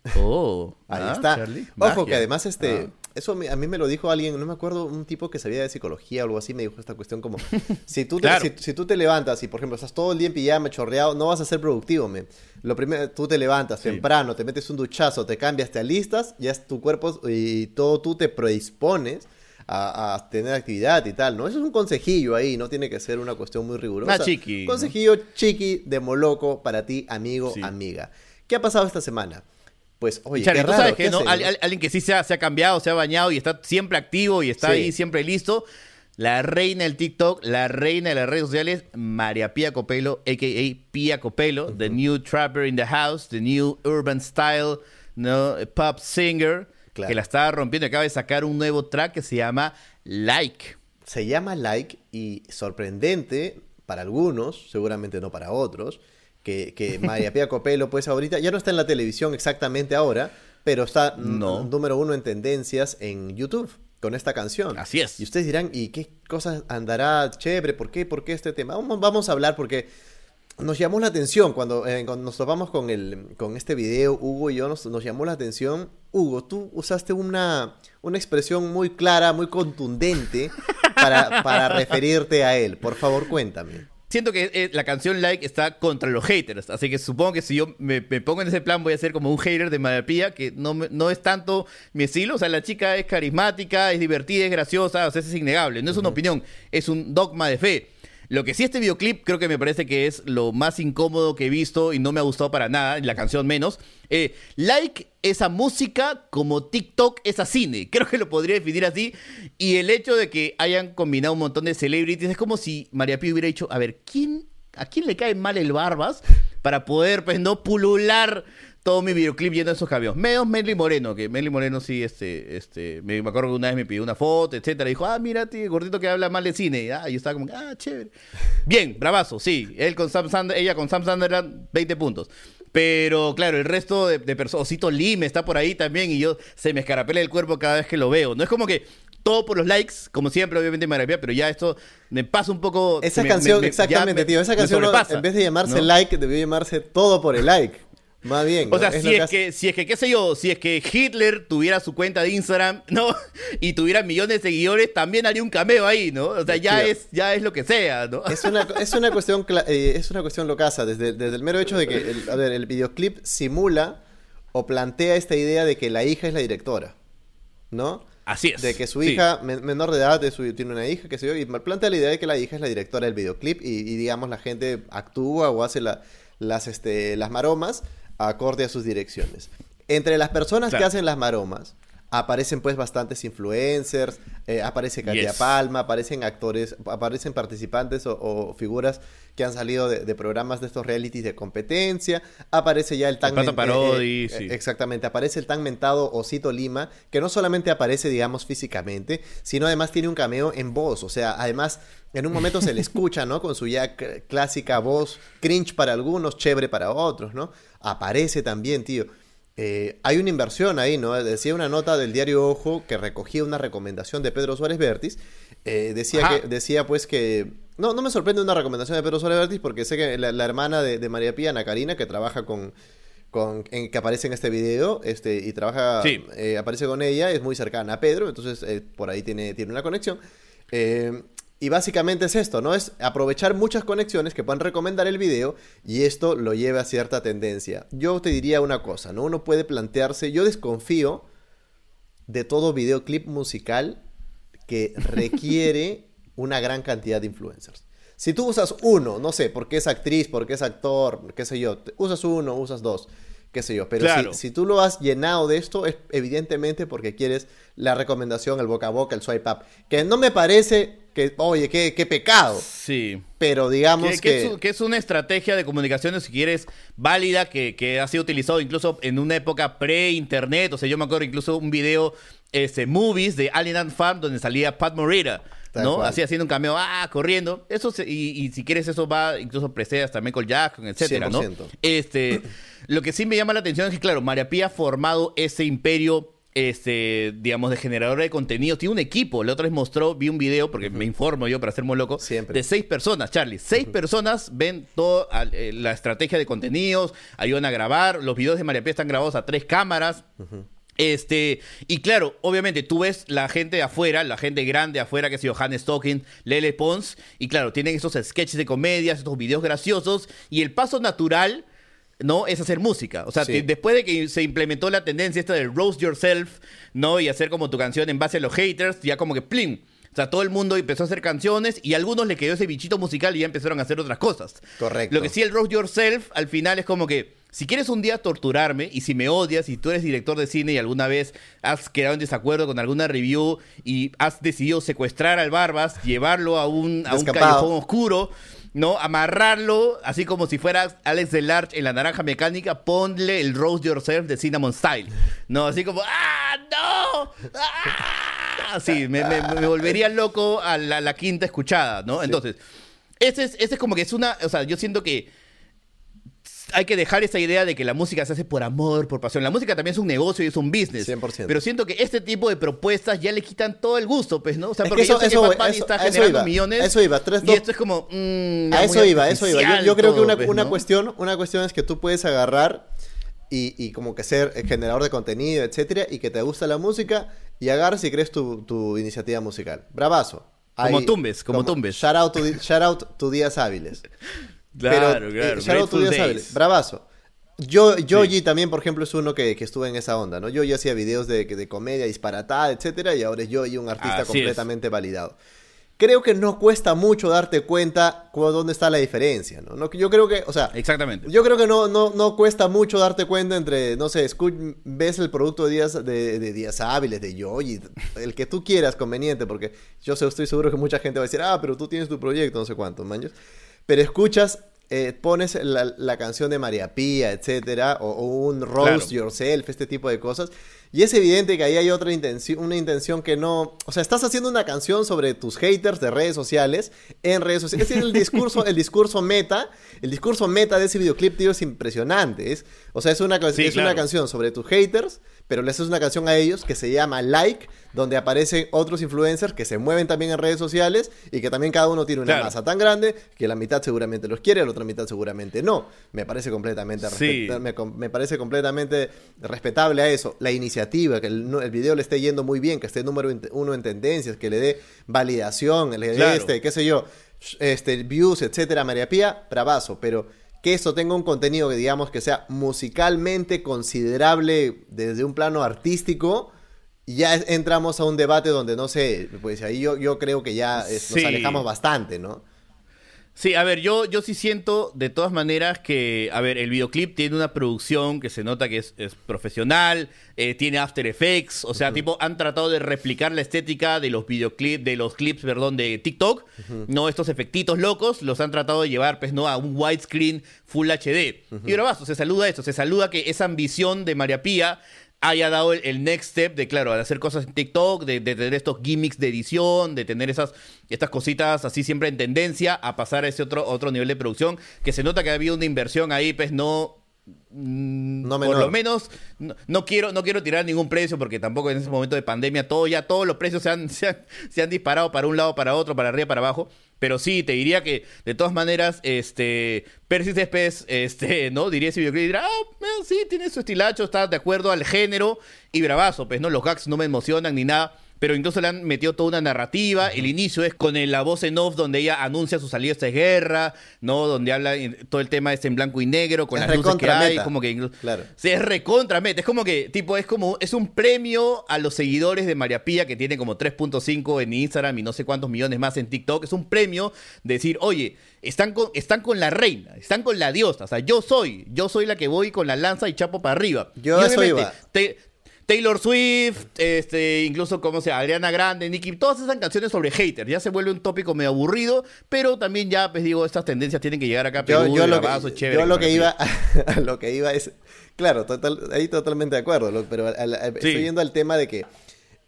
Speaker 1: Oh,
Speaker 2: Ahí
Speaker 1: ah,
Speaker 2: está.
Speaker 1: Charlie,
Speaker 2: Ojo
Speaker 1: magia.
Speaker 2: que además este
Speaker 1: Ah.
Speaker 2: Eso a mí me lo dijo alguien, no me acuerdo, un tipo que sabía de psicología o algo así, me dijo esta cuestión como si tú te,
Speaker 1: Claro.
Speaker 2: si, si tú te levantas y por ejemplo estás todo el día en pijama, chorreado, no vas a ser productivo, me. Lo primero, tú te levantas temprano, te metes un duchazo, te cambias, te alistas, ya es tu cuerpo y todo tú te predispones a, a tener actividad y tal, ¿no? Eso es un consejillo ahí, no tiene que ser una cuestión muy rigurosa.
Speaker 1: Una chiqui, ¿no?
Speaker 2: Consejillo chiqui de Moloco para ti, amigo,
Speaker 1: Sí.
Speaker 2: amiga. ¿Qué ha pasado esta semana? Pues, oye,
Speaker 1: Charlie,
Speaker 2: qué
Speaker 1: tú
Speaker 2: raro,
Speaker 1: sabes
Speaker 2: ¿qué
Speaker 1: que no,
Speaker 2: hacen,
Speaker 1: Al- al- alguien que sí se ha, se ha cambiado, se ha bañado y está siempre activo y está
Speaker 2: Sí.
Speaker 1: ahí siempre listo. La reina del TikTok, la reina de las redes sociales, María Pía Copelo, a.k.a. Pía Copelo, the new trapper in the house, the new urban style, no, pop singer,
Speaker 2: Claro.
Speaker 1: que la está rompiendo. Acaba de sacar un nuevo track que se llama Like.
Speaker 2: Se llama Like y sorprendente para algunos, seguramente no para otros, que, que María Pía Copelo, pues ahorita ya no está en la televisión exactamente ahora, pero está mm,
Speaker 1: No.
Speaker 2: número uno en tendencias en YouTube con esta canción.
Speaker 1: Así es.
Speaker 2: Y ustedes dirán, ¿y qué cosas andará chévere? ¿Por qué? ¿Por qué este tema? Vamos, vamos a hablar porque nos llamó la atención cuando, eh, cuando nos topamos con, el, con este video, Hugo y yo, nos, nos llamó la atención. Hugo, tú usaste una, una expresión muy clara, muy contundente para, para referirte a él. Por favor, cuéntame.
Speaker 1: Siento que eh, la canción Like está contra los haters, así que supongo que si yo me, me pongo en ese plan voy a ser como un hater de María Pía, que no, no es tanto mi estilo, o sea, la chica es carismática, es divertida, es graciosa, o sea, eso es innegable, no es una opinión, es un dogma de fe. Lo que sí este videoclip creo que me parece que es lo más incómodo que he visto y no me ha gustado para nada, la canción menos. Eh, like esa música como TikTok es a cine, creo que lo podría definir así. Y el hecho de que hayan combinado un montón de celebrities es como si María Pía hubiera dicho, a ver, ¿quién, ¿a quién le cae mal el Barbas para poder pues no pulular todo mi videoclip lleno de esos cambios. Menos Melly Moreno, que Melly Moreno sí, este, este, me, me acuerdo que una vez me pidió una foto, etcétera. Dijo, ah, mira, tío, gordito que habla mal de cine. Y, ah, yo estaba como, ah, chévere. Bien, bravazo, sí. Él con Sam Sander, ella con Sam Sunderland, 20 puntos. Pero claro, el resto de, de personas, Osito Lime está por ahí también y yo se me escarapela el cuerpo cada vez que lo veo. No es como que todo por los likes, como siempre, obviamente maravilla, pero ya esto me pasa un poco.
Speaker 2: Esa
Speaker 1: me-
Speaker 2: canción,
Speaker 1: me- me-
Speaker 2: exactamente,
Speaker 1: me-
Speaker 2: tío. Esa
Speaker 1: me
Speaker 2: canción, en vez de llamarse
Speaker 1: ¿no?
Speaker 2: like, debió llamarse todo por el like. Más bien.
Speaker 1: O
Speaker 2: ¿no?
Speaker 1: sea,
Speaker 2: Es
Speaker 1: si es, que, si es que, qué sé yo, si es que Hitler tuviera su cuenta de Instagram, ¿no? Y tuviera millones de seguidores, también haría un cameo ahí, ¿no? O sea, ya
Speaker 2: Tío.
Speaker 1: es, ya es lo que sea, ¿no?
Speaker 2: Es una, es una cuestión eh, es una cuestión locaza desde, desde el mero hecho de que el, a ver, el videoclip simula o plantea esta idea de que la hija es la directora, ¿no?
Speaker 1: Así es.
Speaker 2: De que su
Speaker 1: sí.
Speaker 2: hija, men- menor de edad, de su- tiene una hija, que se yo, y plantea la idea de que la hija es la directora del videoclip y, y, digamos la gente actúa o hace la- las, este, las maromas acorde a sus direcciones. Entre las personas que hacen las maromas aparecen pues bastantes influencers, eh, aparece Katia
Speaker 1: Yes.
Speaker 2: Palma, aparecen actores, aparecen participantes o, o figuras que han salido de, de programas de estos realities de competencia, aparece ya el tan
Speaker 1: Parodi,
Speaker 2: eh,
Speaker 1: sí.
Speaker 2: Exactamente, aparece el tan mentado Osito Lima, que no solamente aparece, digamos, físicamente, sino además tiene un cameo en voz. O sea, además, en un momento se le escucha, ¿no? Con su ya clásica voz, cringe para algunos, chévere para otros, ¿no? Aparece también, tío. Eh, hay una inversión ahí, ¿no? Decía una nota del diario Ojo que recogía una recomendación de Pedro Suárez Vértiz. eh, decía,
Speaker 1: Ajá.
Speaker 2: que, decía pues que... No, no me sorprende una recomendación de Pedro Suárez Vértiz porque sé que la, la hermana de, de María Pía, Ana Karina, que trabaja con, con en- que aparece en este video este y trabaja
Speaker 1: Sí.
Speaker 2: eh, aparece con ella es muy cercana a Pedro entonces por ahí tiene tiene una conexión Eh, y básicamente es esto no es aprovechar muchas conexiones que puedan recomendar el video y esto lo lleva a cierta tendencia. Yo te diría una cosa no uno puede plantearse yo desconfío de todo videoclip musical que requiere una gran cantidad de influencers. Si tú usas uno, no sé, porque es actriz, porque es actor, qué sé yo, usas uno, usas dos, qué sé yo, pero
Speaker 1: Claro.
Speaker 2: si, si tú lo has llenado de esto es evidentemente porque quieres la recomendación, el boca a boca, el swipe up, que no me parece que, oye, qué, qué pecado,
Speaker 1: Sí.
Speaker 2: pero digamos
Speaker 1: Que,
Speaker 2: que...
Speaker 1: que es, que es una estrategia de comunicación, si quieres, válida, que, que ha sido utilizado incluso en una época pre-internet. O sea, yo me acuerdo incluso un video, este, movies de Alien and Farm, donde salía Pat Morita, ¿no?
Speaker 2: cual.
Speaker 1: Así haciendo un cameo, ah, corriendo. Eso se- y, y si quieres, eso va, incluso precede hasta Michael Jackson, etcétera, ¿no?
Speaker 2: 100%.
Speaker 1: Este, lo que sí me llama la atención es que, claro, María Pía ha formado ese imperio, este, digamos, de generadora de contenido. Tiene un equipo. La otra vez mostró, vi un video, porque me informo yo para ser muy loco,
Speaker 2: Siempre.
Speaker 1: de seis personas, Charlie. Seis personas ven toda eh, la estrategia de contenidos, ayudan a grabar. Los videos de María Pía están grabados a tres cámaras. Este, y claro, obviamente tú ves la gente de afuera, la gente grande de afuera, que es Johannes Token, Lele Pons, y claro, tienen esos sketches de comedias, estos videos graciosos, y el paso natural, ¿no? Es hacer música. O sea,
Speaker 2: Sí.
Speaker 1: después de que se implementó la tendencia esta del roast yourself, ¿no? Y hacer como tu canción en base a los haters, ya como que plim. O sea, todo el mundo empezó a hacer canciones y a algunos le quedó ese bichito musical y ya empezaron a hacer otras cosas.
Speaker 2: Correcto.
Speaker 1: Lo que sí, el roast yourself al final es como que si quieres un día torturarme y si me odias y tú eres director de cine y alguna vez has quedado en desacuerdo con alguna review y has decidido secuestrar al Barbas, llevarlo a un, a un callejón oscuro, ¿no? Amarrarlo, así como si fuera Alex Delarge en la naranja mecánica, ponle el roast yourself de Cinnamon Style, ¿no? Así como, ¡ah, no! ¡Ah! Sí, me, me- me volvería loco a la, la quinta escuchada, ¿no? Entonces, ese es, ese es como que es una, o sea, yo siento que hay que dejar esa idea de que la música se hace por amor, por pasión. La música también es un negocio y es un business.
Speaker 2: 100%.
Speaker 1: Pero siento que este tipo de propuestas ya le quitan todo el gusto, pues, ¿no? O sea,
Speaker 2: Es
Speaker 1: porque
Speaker 2: eso-
Speaker 1: yo sé
Speaker 2: eso
Speaker 1: que Bad Bunny
Speaker 2: eso-
Speaker 1: está generando
Speaker 2: iba,
Speaker 1: millones.
Speaker 2: eso iba, tres
Speaker 1: y esto es como... mm, ya
Speaker 2: A eso iba, eso iba. Yo, yo creo que una, una
Speaker 1: pues, ¿no?
Speaker 2: cuestión, una cuestión es que tú puedes agarrar y, y como que ser el generador de contenido, etcétera, y que te gusta la música y agarras y crees tu, tu iniciativa musical. Bravazo.
Speaker 1: Como Tumbes, como Tumbes.
Speaker 2: Shout out, to, shout out to Días Hábiles.
Speaker 1: Claro,
Speaker 2: Pero,
Speaker 1: claro.
Speaker 2: eh,
Speaker 1: Grateful
Speaker 2: Días
Speaker 1: Days.
Speaker 2: Hábiles. Bravazo. Yo, Yoji
Speaker 1: Sí.
Speaker 2: también, por ejemplo, es uno que, que estuvo en esa onda, ¿no? Yo ya hacía videos de, de comedia disparatada, etcétera, y ahora es Yoji un artista
Speaker 1: Así es.
Speaker 2: completamente validado. Creo que no cuesta mucho darte cuenta cu- dónde está la diferencia, ¿no? No, Yo creo que, o sea,
Speaker 1: Exactamente.
Speaker 2: yo creo que no, no, no cuesta mucho darte cuenta entre, no sé, ves el producto de días, de, de días hábiles, de Yoyi, el que tú quieras conveniente, porque yo sé- estoy seguro que mucha gente va a decir, ah, pero tú tienes tu proyecto, no sé cuántos, maños. Pero escuchas eh, pones la, la canción de María Pía, etcétera, o, o un Roast
Speaker 1: Claro.
Speaker 2: Yourself, este tipo de cosas. Y es evidente que ahí hay otra intención, una intención que no... O sea, estás haciendo una canción sobre tus haters de redes sociales en redes sociales. Ese es el discurso, el discurso meta. El discurso meta de ese videoclip, tío, es impresionante. Es, o sea, es, una,
Speaker 1: Sí,
Speaker 2: es una canción sobre tus haters, pero le haces una canción a ellos que se llama Like, donde aparecen otros influencers que se mueven también en redes sociales y que también cada uno tiene una
Speaker 1: Claro.
Speaker 2: masa tan grande que la mitad seguramente los quiere, la otra mitad seguramente no. Me parece completamente
Speaker 1: Sí.
Speaker 2: me, parece completamente respetable a eso. La iniciativa, que el, el video le esté yendo muy bien, que esté número uno en tendencias, que le dé validación, le dé
Speaker 1: Claro.
Speaker 2: este, qué sé yo, este, views, etcétera, María Pía, bravazo, pero que esto tenga un contenido que digamos que sea musicalmente considerable desde un plano artístico, ya entramos a un debate donde no sé, pues ahí yo, yo creo que ya es-
Speaker 1: Sí.
Speaker 2: nos alejamos bastante, ¿no?
Speaker 1: Sí, a ver, yo, yo sí siento de todas maneras que, a ver, el videoclip tiene una producción que se nota que es, es profesional, eh, tiene After Effects, o sea, tipo, han tratado de replicar la estética de los videoclips, de los clips, perdón, de TikTok, no estos efectitos locos, los han tratado de llevar, pues, no, a un widescreen Full HD. Y bravazo, se saluda esto, se saluda que esa ambición de María Pía haya dado el, el next step de, claro, de hacer cosas en TikTok, de, de tener estos gimmicks de edición, de tener esas estas cositas así siempre en tendencia, a pasar a ese otro, otro nivel de producción, que se nota que ha habido una inversión ahí, pues no... mm,
Speaker 2: No
Speaker 1: por
Speaker 2: menor.
Speaker 1: lo menos no, no quiero no quiero tirar ningún precio porque tampoco en ese momento de pandemia todo ya todos los precios se han, se han, se han disparado para un lado para otro para arriba para abajo pero sí te diría que de todas maneras este Percy Céspedes este no diría ese videoclip dirá ah sí tiene su estilacho está de acuerdo al género y bravazo pues no los gags no me emocionan ni nada pero incluso le han metido toda una narrativa. El inicio es con el- la voz en off donde ella anuncia su salida esta guerra, ¿no? Donde habla todo el tema es en blanco y negro, con
Speaker 2: Es
Speaker 1: las luces que hay,
Speaker 2: meta.
Speaker 1: como que incluso-
Speaker 2: Claro.
Speaker 1: Sí, es recontra meta. Es como que, tipo, es como, es un premio a los seguidores de María Pía, que tiene como 3.5 en Instagram y no sé cuántos millones más en TikTok. Es un premio de decir, oye, están con, están con la reina, están con la diosa. O sea, yo soy, yo soy la que voy con la lanza y chapo para arriba.
Speaker 2: Yo
Speaker 1: Y
Speaker 2: eso iba.
Speaker 1: te- Taylor Swift, este, incluso como sea, Adriana Grande, Nicki, todas esas canciones sobre haters. Ya se vuelve un tópico medio aburrido, pero también ya, pues digo, estas tendencias tienen que llegar acá a
Speaker 2: Yo,
Speaker 1: Perú,
Speaker 2: yo
Speaker 1: de
Speaker 2: lo, que,
Speaker 1: chévere,
Speaker 2: yo lo que iba a lo que iba es claro total, ahí totalmente de acuerdo lo- pero al- al- estoy yendo al tema de que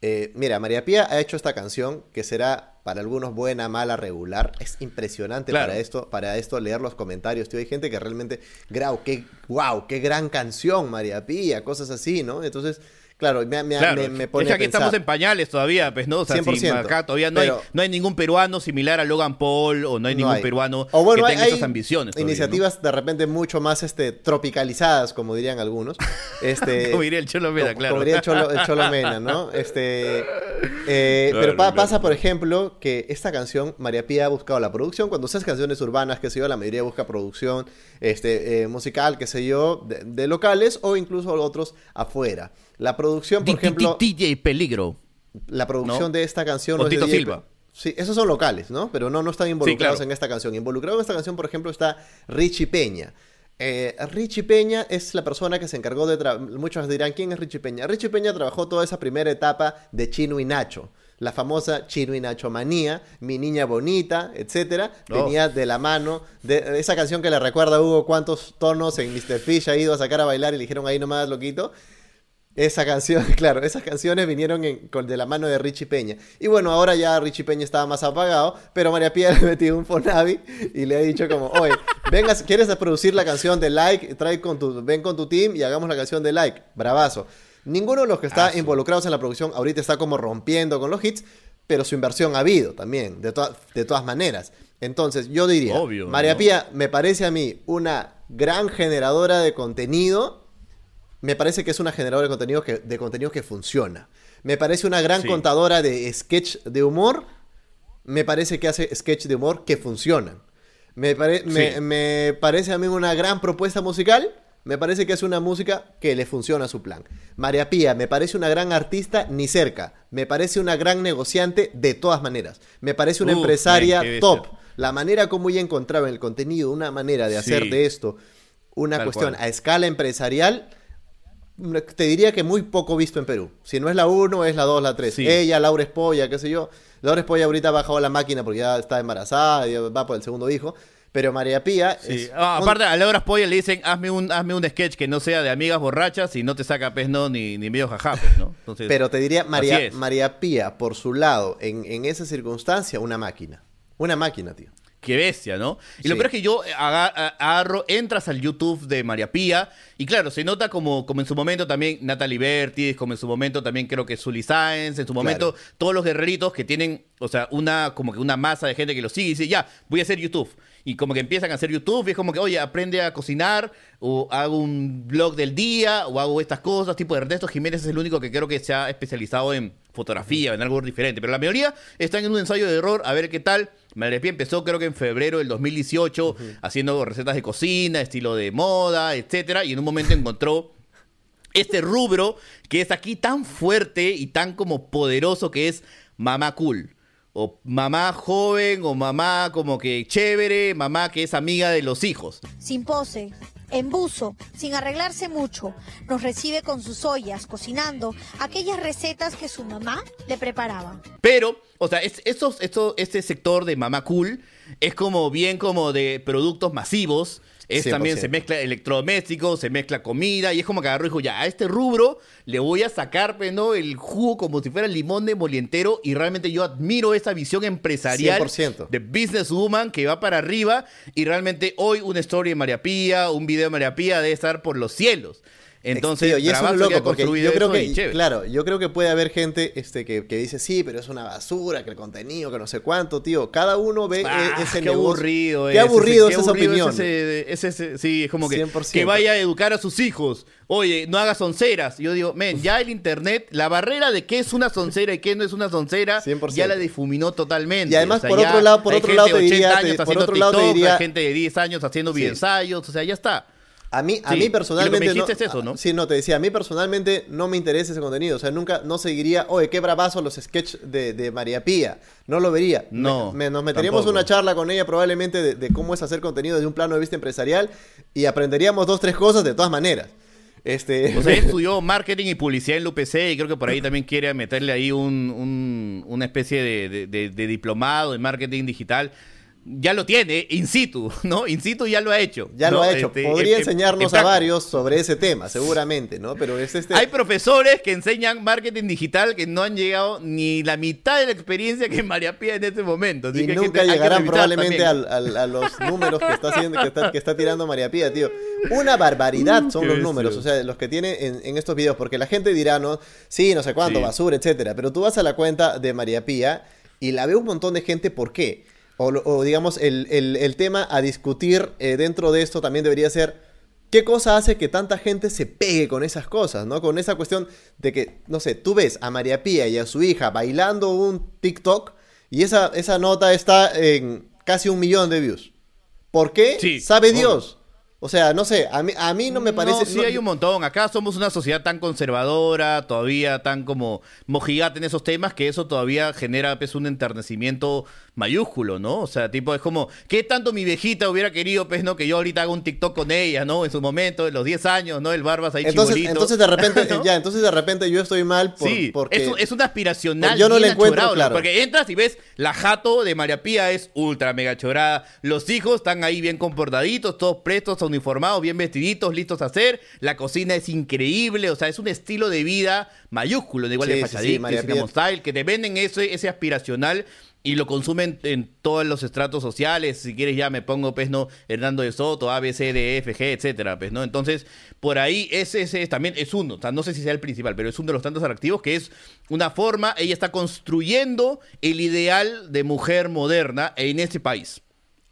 Speaker 2: eh, mira María Pía ha hecho esta canción que será para algunos buena mala regular. Es impresionante
Speaker 1: Claro.
Speaker 2: para esto para esto leer los comentarios tío. Hay gente que realmente grau qué wow qué gran canción María Pía cosas así no entonces claro me, me-
Speaker 1: Claro,
Speaker 2: me- me
Speaker 1: es
Speaker 2: pone
Speaker 1: que
Speaker 2: a
Speaker 1: aquí
Speaker 2: pensar.
Speaker 1: estamos en pañales todavía, pues, ¿no? O sea, si
Speaker 2: 100%,
Speaker 1: acá todavía no,
Speaker 2: pero-
Speaker 1: hay, no hay ningún peruano similar a Logan Paul o no hay
Speaker 2: No
Speaker 1: ningún
Speaker 2: hay.
Speaker 1: peruano
Speaker 2: O bueno,
Speaker 1: que tenga
Speaker 2: hay
Speaker 1: esas ambiciones. todavía, ¿no?
Speaker 2: Iniciativas de repente mucho más este, tropicalizadas, como dirían algunos. Este,
Speaker 1: Como diría el Cholo Mena,
Speaker 2: como-
Speaker 1: claro.
Speaker 2: Como diría el Cholo, el Cholo Mena, ¿no? Este, eh,
Speaker 1: Claro,
Speaker 2: pero pa- pasa, por ejemplo, que esta canción, María Pía ha buscado la producción. Cuando usas canciones urbanas, qué sé yo, la mayoría busca producción este, eh, musical, qué sé yo, de, de locales o incluso otros afuera. La producción, por ejemplo...
Speaker 1: DJ Peligro.
Speaker 2: La producción de esta canción
Speaker 1: O Tito Silva.
Speaker 2: Sí, esos son locales, ¿no? Pero no, no están involucrados en esta canción. Involucrado en esta canción, por ejemplo, está Richie Peña. Eh, Richie Peña es la persona que se encargó de... Muchos dirán, ¿quién es Richie Peña? Richie Peña trabajó toda esa primera etapa de Chino y Nacho. La famosa Chino y Nacho manía, Mi Niña Bonita, etcétera,
Speaker 1: Oh.
Speaker 2: venía de la mano de esa canción que le recuerda a Hugo cuántos tonos en Mr. Fish ha ido a sacar a bailar y le dijeron ahí nomás, loquito. Esa canción, claro, esas canciones vinieron en- con, de la mano de Richie Peña. Y bueno, ahora ya Richie Peña estaba más apagado, pero María Pía le ha metido un Fonavi y le ha dicho como, oye, vengas, ¿quieres producir la canción de Like? Trae con tu, ven con tu team y hagamos la canción de Like. Bravazo. Ninguno de los que está
Speaker 1: Aso.
Speaker 2: involucrados en la producción ahorita está como rompiendo con los hits, pero su inversión ha habido también, de, to- de todas maneras. Entonces, yo diría,
Speaker 1: Obvio,
Speaker 2: María
Speaker 1: ¿no?
Speaker 2: Pía me parece a mí una gran generadora de contenido me parece que es una generadora de contenido que, de que funciona. Me parece una gran
Speaker 1: Sí.
Speaker 2: contadora de sketch de humor. Me parece que hace sketch de humor que funcionan. Me, pare- me,
Speaker 1: Sí.
Speaker 2: me parece a mí una gran propuesta musical. Me parece que es una música que le funciona a su plan. María Pía me parece una gran artista ni cerca. Me parece una gran negociante de todas maneras. Me parece una empresaria top. La manera como ella encontraba en el contenido una manera de hacer
Speaker 1: Sí.
Speaker 2: de esto una
Speaker 1: Tal
Speaker 2: cuestión
Speaker 1: cual.
Speaker 2: a escala empresarial, te diría que muy poco visto en Perú. Si no es la 1, es la 2, la 3.
Speaker 1: Sí.
Speaker 2: Ella, Laura Espolla, qué sé yo. Laura Espolla ahorita ha bajado la máquina porque ya está embarazada, ya va por el segundo hijo. Pero María Pía.
Speaker 1: Sí.
Speaker 2: es
Speaker 1: Ah,
Speaker 2: un-
Speaker 1: aparte, a Laura Spoiler le dicen, hazme un, hazme un sketch que no sea de amigas borrachas y no te saca, pues, no, ni, ni medio jajá, pues, ¿no? Entonces,
Speaker 2: Pero te diría, María. María Pía, por su lado, en, en esa circunstancia, una máquina. Una máquina, tío.
Speaker 1: Qué bestia, ¿no? Y lo peor es que yo a- agarro, entras al YouTube de María Pía y claro, se nota como, como en su momento también Natalie Bertis, como en su momento también creo que Sully Sáenz, en su momento todos los guerreritos que tienen, o sea, una como que una masa de gente que lo sigue y dice, ya, voy a hacer YouTube. Y como que empiezan a hacer YouTube y es como que, oye, aprende a cocinar o hago un blog del día o hago estas cosas, tipo de Ernesto Jiménez es el único que creo que se ha especializado en fotografía en algo diferente, pero la mayoría están en un ensayo de error a ver qué tal. Pía empezó creo que en febrero del 2018 haciendo recetas de cocina, estilo de moda, etcétera, y en un momento encontró este rubro que es aquí tan fuerte y tan como poderoso que es mamá cool. O mamá joven, o mamá como que chévere, mamá que es amiga de los hijos.
Speaker 10: sin pose, en buzo, sin arreglarse mucho, nos recibe con sus ollas, cocinando aquellas recetas que su mamá le preparaba.
Speaker 1: Pero, o sea, es, esos, esto, este sector de mamá cool es como bien como de productos masivos. Es
Speaker 2: 100%.
Speaker 1: también se mezcla electrodomésticos, se mezcla comida y es como que agarró y dijo, ya, a este rubro le voy a sacar, ¿no? El jugo como si fuera limón de molientero y realmente yo admiro esa visión empresarial
Speaker 2: 100%.
Speaker 1: de businesswoman que va para arriba y realmente hoy una story de María Pía, un video de María Pía debe estar por los cielos. Entonces,
Speaker 2: Tío, y eso es loco, porque yo creo que,
Speaker 1: chévere.
Speaker 2: claro, yo creo que puede haber gente este, que, que dice, sí, pero es una basura, que el contenido, que no sé cuánto, tío. Cada uno ve
Speaker 1: Ah,
Speaker 2: eh, ese
Speaker 1: qué
Speaker 2: negocio.
Speaker 1: aburrido
Speaker 2: Qué
Speaker 1: es,
Speaker 2: aburrido es
Speaker 1: qué
Speaker 2: esa
Speaker 1: aburrido
Speaker 2: opinión.
Speaker 1: es ese- sí, es como que,
Speaker 2: 100%.
Speaker 1: que vaya a educar a sus hijos. Oye, no hagas sonceras. Yo digo, men, ya el internet, la barrera de qué es una soncera y qué no es una soncera,
Speaker 2: 100%.
Speaker 1: ya la difuminó totalmente.
Speaker 2: Y además,
Speaker 1: O sea,
Speaker 2: por otro lado- por otro lado te
Speaker 1: 80
Speaker 2: diría- por otro lado te diría-
Speaker 1: gente de 10 años haciendo
Speaker 2: Sí.
Speaker 1: videoensayos, o sea, ya está.
Speaker 2: A mí, a
Speaker 1: Sí,
Speaker 2: mí
Speaker 1: lo que me
Speaker 2: personalmente.
Speaker 1: dijiste
Speaker 2: no,
Speaker 1: es eso, ¿no?
Speaker 2: Sí, no, te decía, a mí personalmente no me interesa ese contenido. O sea, nunca, no seguiría, oye, qué bravazo los sketches de, de María Pía. No lo vería.
Speaker 1: No,
Speaker 2: Me- me- nos meteríamos
Speaker 1: tampoco.
Speaker 2: una charla con ella probablemente de, de cómo es hacer contenido desde un plano de vista empresarial y aprenderíamos dos, tres cosas de todas maneras. Este.
Speaker 1: O sea, él estudió marketing y publicidad en la UPC y creo que por ahí también quiere meterle ahí un, un- una especie de, de- de- de diplomado en marketing digital. Ya lo tiene, in situ, ¿no? In situ ya lo ha hecho.
Speaker 2: ya
Speaker 1: ¿no?
Speaker 2: lo ha hecho.
Speaker 1: Este,
Speaker 2: Podría
Speaker 1: en- en-
Speaker 2: enseñarnos
Speaker 1: en
Speaker 2: a varios sobre ese tema, seguramente, ¿no? Pero es este.
Speaker 1: Hay profesores que enseñan marketing digital que no han llegado ni la mitad de la experiencia que María Pía en este momento. Así
Speaker 2: y
Speaker 1: que
Speaker 2: nunca llegarán probablemente al- al- a los números que está haciendo, que está, que está tirando María Pía, tío. Una barbaridad son los números, o sea, los que tiene en, en estos videos, porque la gente dirá, no, sí, no sé cuánto,
Speaker 1: Sí.
Speaker 2: basura, etcétera. Pero tú vas a la cuenta de María Pía y la ve un montón de gente, ¿por qué? O, o digamos, el, el- el tema a discutir eh, dentro de esto también debería ser. ¿Qué cosa hace que tanta gente se pegue con esas cosas, no? Con esa cuestión de que, no sé, tú ves a María Pía y a su hija bailando un TikTok y esa, esa nota está en casi un millón de views. ¿Por qué?
Speaker 1: Sí,
Speaker 2: Sabe
Speaker 1: obvio.
Speaker 2: Dios. O sea, no sé, a mí, a mí no me parece...
Speaker 1: No, sí
Speaker 2: no-
Speaker 1: hay un montón. Acá somos una sociedad tan conservadora, todavía tan como mojigata en esos temas, que eso todavía genera pues, un enternecimiento mayúsculo, ¿no? O sea, tipo, es como, ¿qué tanto mi viejita hubiera querido, pues, no? Que yo ahorita haga un TikTok con ella, ¿no? En su momento, en los 10 años, ¿no? El Barbas ahí
Speaker 2: entonces,
Speaker 1: chibolito.
Speaker 2: entonces de repente,
Speaker 1: ¿no?
Speaker 2: ya, entonces de repente yo estoy mal por-
Speaker 1: sí,
Speaker 2: porque...
Speaker 1: es, un- es un aspiracional.
Speaker 2: Yo no le encuentro, claro.
Speaker 1: Porque entras y ves la jato de María Pía es ultra mega chorada. Los hijos están ahí bien comportaditos, todos prestos, uniformados, bien vestiditos, listos a hacer. La cocina es increíble, o sea, es un estilo de vida mayúsculo, de igual
Speaker 2: Sí,
Speaker 1: de
Speaker 2: sí, sí,
Speaker 1: fachadito, Style, que te venden ese, ese aspiracional y lo consumen en todos los estratos sociales. Si quieres ya me pongo, pues, no, Hernando de Soto, A, B, C, D, E, F, G, etcétera, pues, ¿no? Entonces, por ahí ese, ese también es uno, o sea, no sé si sea el principal, pero es uno de los tantos atractivos que es una forma, ella está construyendo el ideal de mujer moderna en este país.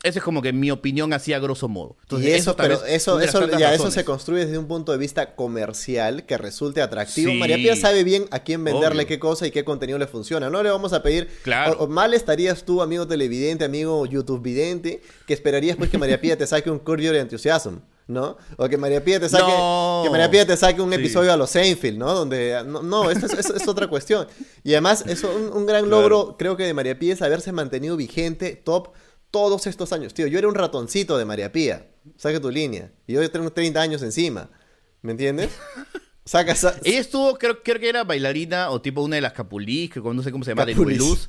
Speaker 1: Esa es como que mi opinión así a grosso modo. Entonces,
Speaker 2: y eso, pero eso,
Speaker 1: de
Speaker 2: eso, ya, eso se construye desde un punto de vista comercial que resulte atractivo.
Speaker 1: Sí.
Speaker 2: María Pía sabe bien a quién venderle
Speaker 1: Obvio.
Speaker 2: qué cosa y qué contenido le funciona. No le vamos a pedir.
Speaker 1: Claro.
Speaker 2: o- o mal estarías tú, amigo televidente, amigo YouTube vidente, que esperarías pues que María Pía te saque un Curb Your Enthusiasm. ¿No? O que María Pía te saque,
Speaker 1: No.
Speaker 2: que María Pía te saque un
Speaker 1: Sí.
Speaker 2: episodio a los Seinfeld, ¿no? Donde, no, no esto es, es- es otra cuestión. Y además, es un, un gran logro, creo que de María Pía es haberse mantenido vigente, top, todos estos años. Tío, yo era un ratoncito de María Pía. Saca tu línea. Y yo tengo 30 años encima. ¿Me entiendes? Saca, sa-
Speaker 1: Ella estuvo, creo, creo que era bailarina o tipo una de las Capulís, que no sé cómo se llama, de. Luz.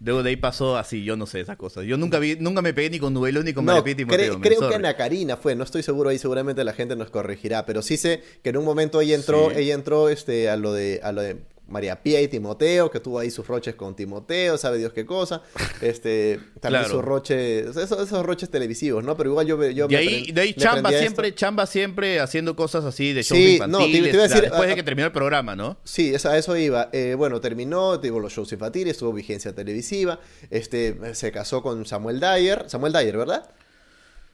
Speaker 1: Luego de ahí pasó así, yo no sé esas cosas. Yo nunca vi, nunca me pegué ni con Nubelo ni con
Speaker 2: No,
Speaker 1: María Pía y
Speaker 2: cre- creo
Speaker 1: men,
Speaker 2: que. Ana Karina fue, no estoy seguro ahí, seguramente la gente nos corregirá, pero sí sé que en un momento ella entró,
Speaker 1: Sí.
Speaker 2: ella entró este, a lo de, a lo de María Pía y Timoteo, que tuvo ahí sus roches con Timoteo, sabe Dios qué cosa, este, también
Speaker 1: Claro.
Speaker 2: sus roches, esos, esos roches televisivos, ¿no? Pero igual yo, yo
Speaker 1: De
Speaker 2: me
Speaker 1: ahí, de ahí
Speaker 2: me
Speaker 1: chamba siempre, chamba siempre haciendo cosas así de shows
Speaker 2: Sí, no, te-
Speaker 1: infantiles.
Speaker 2: te iba a decir,
Speaker 1: después
Speaker 2: ah,
Speaker 1: de que terminó el programa, ¿no?
Speaker 2: Sí, a eso iba. Eh, bueno, terminó, tuvo los shows infantiles, tuvo vigencia televisiva, este, se casó con Samuel Dyer, Samuel Dyer, ¿verdad?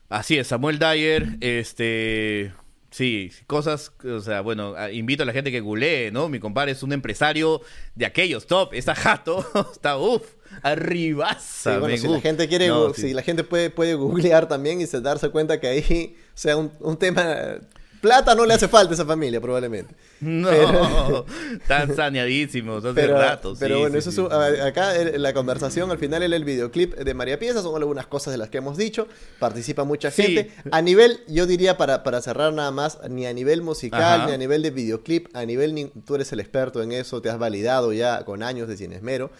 Speaker 1: Así es, Samuel Dyer, este... Sí, cosas, o sea, bueno, invito a la gente que googlee, ¿no? Mi compadre es un empresario de aquellos top, está jato, está uff, arribaza.
Speaker 2: Sí, bueno,
Speaker 1: men,
Speaker 2: si la gente quiere,
Speaker 1: No, sí.
Speaker 2: si la gente puede, puede googlear también y se darse cuenta que ahí, o sea, un, un tema, plata no le hace falta a esa familia probablemente.
Speaker 1: No,
Speaker 2: Pero-
Speaker 1: están saneadísimos hace
Speaker 2: Pero,
Speaker 1: rato.
Speaker 2: pero
Speaker 1: sí,
Speaker 2: bueno,
Speaker 1: sí,
Speaker 2: eso
Speaker 1: sí.
Speaker 2: es un- acá el- la conversación al final era el videoclip de María Pieza, son algunas cosas de las que hemos dicho, participa mucha gente. A nivel, yo diría para, para cerrar nada más, ni a nivel musical,
Speaker 1: Ajá.
Speaker 2: ni a nivel de videoclip, a nivel, ni- tú eres el experto en eso, te has validado ya con años de Sin Esmero.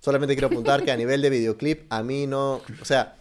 Speaker 2: Solamente quiero apuntar que a nivel de videoclip, a mí no, o sea,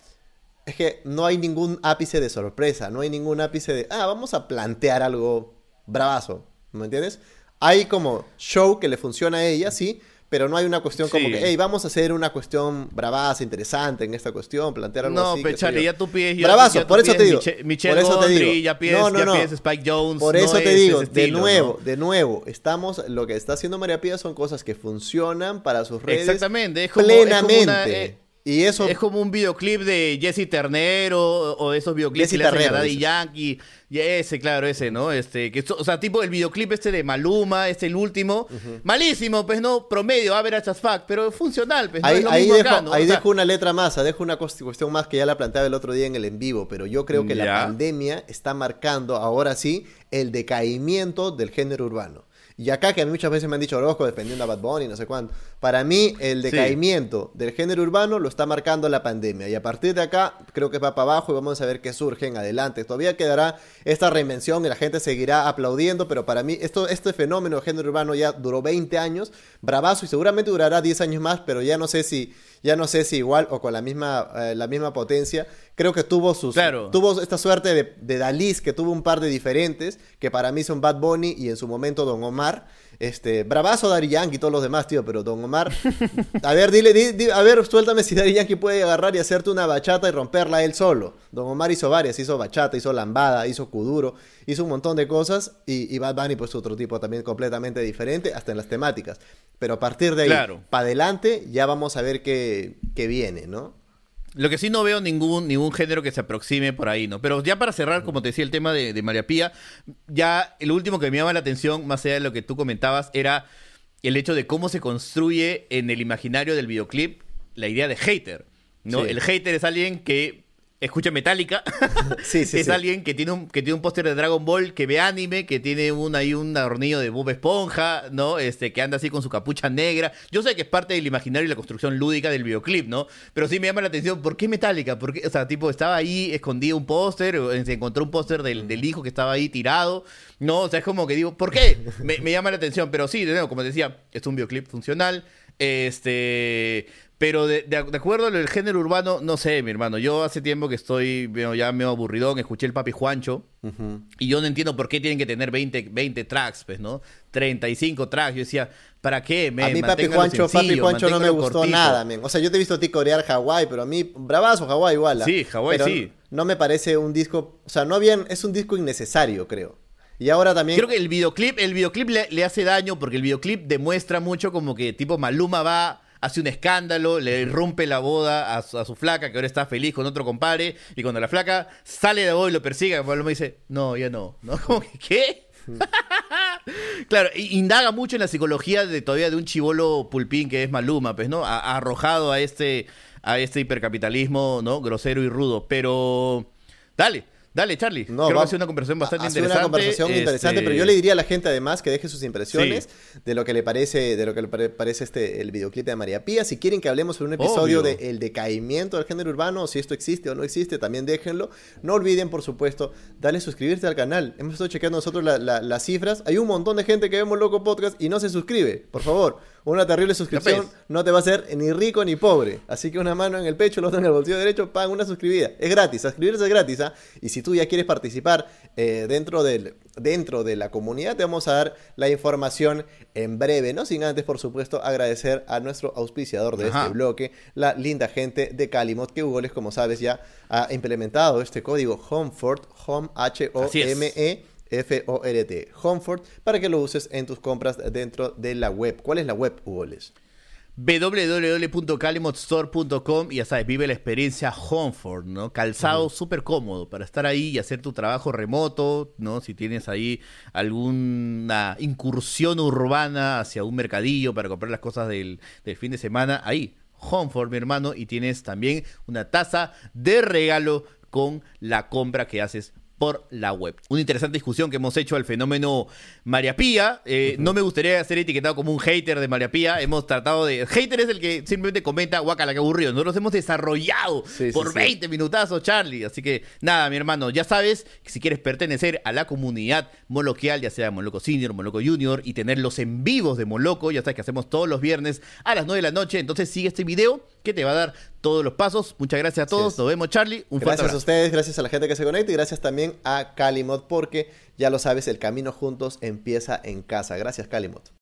Speaker 2: es que no hay ningún ápice de sorpresa, no hay ningún ápice de, ah, vamos a plantear algo bravazo, ¿me entiendes? Hay como show que le funciona a ella, sí, pero no hay una cuestión como que, hey, vamos a hacer una cuestión bravaza, interesante en esta cuestión, plantear algo
Speaker 1: No,
Speaker 2: así.
Speaker 1: Charlie,
Speaker 2: yo.
Speaker 1: ya tú pides.
Speaker 2: Bravazo,
Speaker 1: ya
Speaker 2: por eso te
Speaker 1: pides
Speaker 2: digo.
Speaker 1: Miche- Michelle
Speaker 2: por eso te digo.
Speaker 1: ya pides,
Speaker 2: no, no,
Speaker 1: ya
Speaker 2: no.
Speaker 1: pides Spike Jones.
Speaker 2: Por
Speaker 1: no
Speaker 2: eso te
Speaker 1: es
Speaker 2: digo, de
Speaker 1: estilo,
Speaker 2: nuevo,
Speaker 1: ¿no?
Speaker 2: de nuevo, estamos, lo que está haciendo María Pía son cosas que funcionan para sus redes
Speaker 1: Exactamente, es como, es como
Speaker 2: plenamente.
Speaker 1: una, eh,
Speaker 2: y eso
Speaker 1: Es como un videoclip de Jesse Ternero o, de esos videoclips
Speaker 2: Jesse
Speaker 1: que le hacen a
Speaker 2: Terrero,
Speaker 1: Daddy. Yankee. Y ese, claro, ese, ¿no? Este, que, o sea, tipo el videoclip este de Maluma, es el último. Malísimo, pues no, promedio, average as fuck, pero funcional, pues no
Speaker 2: ahí
Speaker 1: es lo
Speaker 2: ahí
Speaker 1: mismo
Speaker 2: dejo,
Speaker 1: acá, ¿no?
Speaker 2: ahí
Speaker 1: O sea,
Speaker 2: dejo una letra más, dejo una cuest- cuestión más que ya la planteaba el otro día en el en vivo, pero yo creo que la pandemia está marcando ahora sí el decaimiento del género urbano. Y acá que a mí muchas veces me han dicho Orozco defendiendo a Bad Bunny, no sé cuánto. Para mí el
Speaker 1: Sí.
Speaker 2: decaimiento del género urbano lo está marcando la pandemia. Y a partir de acá creo que va para abajo y vamos a ver qué surge en adelante. Todavía quedará esta reinvención y la gente seguirá aplaudiendo, pero para mí esto, este fenómeno de género urbano ya duró 20 años, bravazo y seguramente durará 10 años más, pero ya no sé si, ya no sé si igual o con la misma, eh, la misma potencia. Creo que tuvo sus,
Speaker 1: Claro.
Speaker 2: tuvo esta suerte de, de Dalis, que tuvo un par de diferentes, que para mí son Bad Bunny y en su momento Don Omar. Este, bravazo Daddy Yankee y todos los demás, tío, pero Don Omar. A ver, dile, di- di- a ver, suéltame si Daddy Yankee puede agarrar y hacerte una bachata y romperla él solo. Don Omar hizo varias, hizo bachata, hizo lambada, hizo kuduro, hizo un montón de cosas y, y Bad Bunny pues otro tipo también completamente diferente, hasta en las temáticas. Pero a partir de ahí,
Speaker 1: Claro.
Speaker 2: para adelante, ya vamos a ver qué, qué viene, ¿no?
Speaker 1: Lo que sí no veo ningún, ningún género que se aproxime por ahí, ¿no? Pero ya para cerrar, como te decía, el tema de, de María Pía, ya el último que me llama la atención, más allá de lo que tú comentabas, era el hecho de cómo se construye en el imaginario del videoclip la idea de hater, ¿no?
Speaker 2: Sí.
Speaker 1: El hater es alguien que escucha Metallica,
Speaker 2: Sí, sí,
Speaker 1: es
Speaker 2: sí.
Speaker 1: alguien que tiene un que tiene un póster de Dragon Ball, que ve anime, que tiene un ahí un adornillo de Bob Esponja, ¿no? Este que anda así con su capucha negra. Yo sé que es parte del imaginario y la construcción lúdica del videoclip, ¿no? Pero sí me llama la atención, ¿por qué Metallica? ¿Por qué? O sea, tipo estaba ahí escondido un póster, se encontró un póster del, del hijo que estaba ahí tirado, ¿no? O sea, es como que digo, ¿por qué? Me, me llama la atención, pero sí, de nuevo, como te decía, es un videoclip funcional, este pero de, de- de acuerdo al género urbano, no sé, mi hermano. Yo hace tiempo que estoy ya medio aburridón, escuché el Papi Juancho. Y yo no entiendo por qué tienen que tener 20, 20 tracks, pues, ¿no? 35 tracks. Yo decía, ¿para qué?
Speaker 2: a
Speaker 1: men?
Speaker 2: mí Papi Juancho, Papi Juancho no me gustó
Speaker 1: cortito.
Speaker 2: nada, men. O sea, yo te he visto a ti corear Hawái, pero a mí, bravazo Hawái igual. ¿ah?
Speaker 1: Sí, Hawái sí.
Speaker 2: No me parece un disco, o sea, no habían, es un disco innecesario, creo. Y ahora también...
Speaker 1: Creo que el videoclip, el videoclip le, hace daño porque el videoclip demuestra mucho como que tipo Maluma va, hace un escándalo, le rompe la boda a su, flaca que ahora está feliz con otro compadre y cuando la flaca sale de boda y lo persigue, Maluma dice, no, ya no, ¿no? Como que, ¿qué? claro, indaga mucho en la psicología de todavía de un chivolo pulpín que es Maluma, pues, ¿no? Arrojado a este, a este hipercapitalismo, ¿no? Grosero y rudo, pero... Dale, dale, Charlie.
Speaker 2: No,
Speaker 1: Creo
Speaker 2: va-
Speaker 1: que ha sido una conversación bastante
Speaker 2: ha sido
Speaker 1: interesante.
Speaker 2: una conversación interesante,
Speaker 1: este-
Speaker 2: pero yo le diría a la gente además que deje sus impresiones de lo que le parece, de lo que le pare- parece este el videoclip de María Pía. Si quieren que hablemos sobre un episodio
Speaker 1: Obvio.
Speaker 2: de el decaimiento del género urbano, si esto existe o no existe, también déjenlo. No olviden, por supuesto, darle suscribirse al canal. Hemos estado chequeando nosotros la- la- las cifras. Hay un montón de gente que vemos Loco Podcast y no se suscribe. Por favor, Una terrible suscripción no te va a hacer ni rico ni pobre. Así que una mano en el pecho, la otra en el bolsillo derecho, paga una suscribida. Es gratis, suscribirse es gratis. ¿ah? Y si tú ya quieres participar eh, dentro, del, dentro de la comunidad, te vamos a dar la información en breve. No sin antes, por supuesto, agradecer a nuestro auspiciador de
Speaker 1: Ajá.
Speaker 2: este bloque, la linda gente de Calimot, que Google, como sabes, ya ha implementado este código HOMEFORT, Home H-O-M-E. F-O-R-T, Homefort, para que lo uses en tus compras dentro de la web. ¿Cuál es la web, Hugoles?
Speaker 1: www.calimotstore.com y ya sabes, vive la experiencia Homeford, ¿no? Calzado súper cómodo para estar ahí y hacer tu trabajo remoto, ¿no? Si tienes ahí alguna incursión urbana hacia un mercadillo para comprar las cosas del, del fin de semana, ahí, Homeford, mi hermano, y tienes también una taza de regalo con la compra que haces por la web. Una interesante discusión que hemos hecho al fenómeno María Pía. Eh, No me gustaría ser etiquetado como un hater de María Pía. Hemos tratado de... Hater es el que simplemente comenta, guacala, que aburrido. Nosotros hemos desarrollado
Speaker 2: Sí,
Speaker 1: por
Speaker 2: sí.
Speaker 1: 20 minutazos, Charlie. Así que nada, mi hermano, ya sabes que si quieres pertenecer a la comunidad moloquial, ya sea Moloco Senior, Moloco Junior, y tener los en vivos de Moloco, ya sabes que hacemos todos los viernes a las 9 de la noche. Entonces sigue este video que te va a dar todos los pasos. Muchas gracias a todos. Nos vemos, Charlie. Un
Speaker 2: Gracias a ustedes, gracias a la gente que se conecta y gracias también a Calimot porque ya lo sabes, el camino juntos empieza en casa. Gracias Calimot.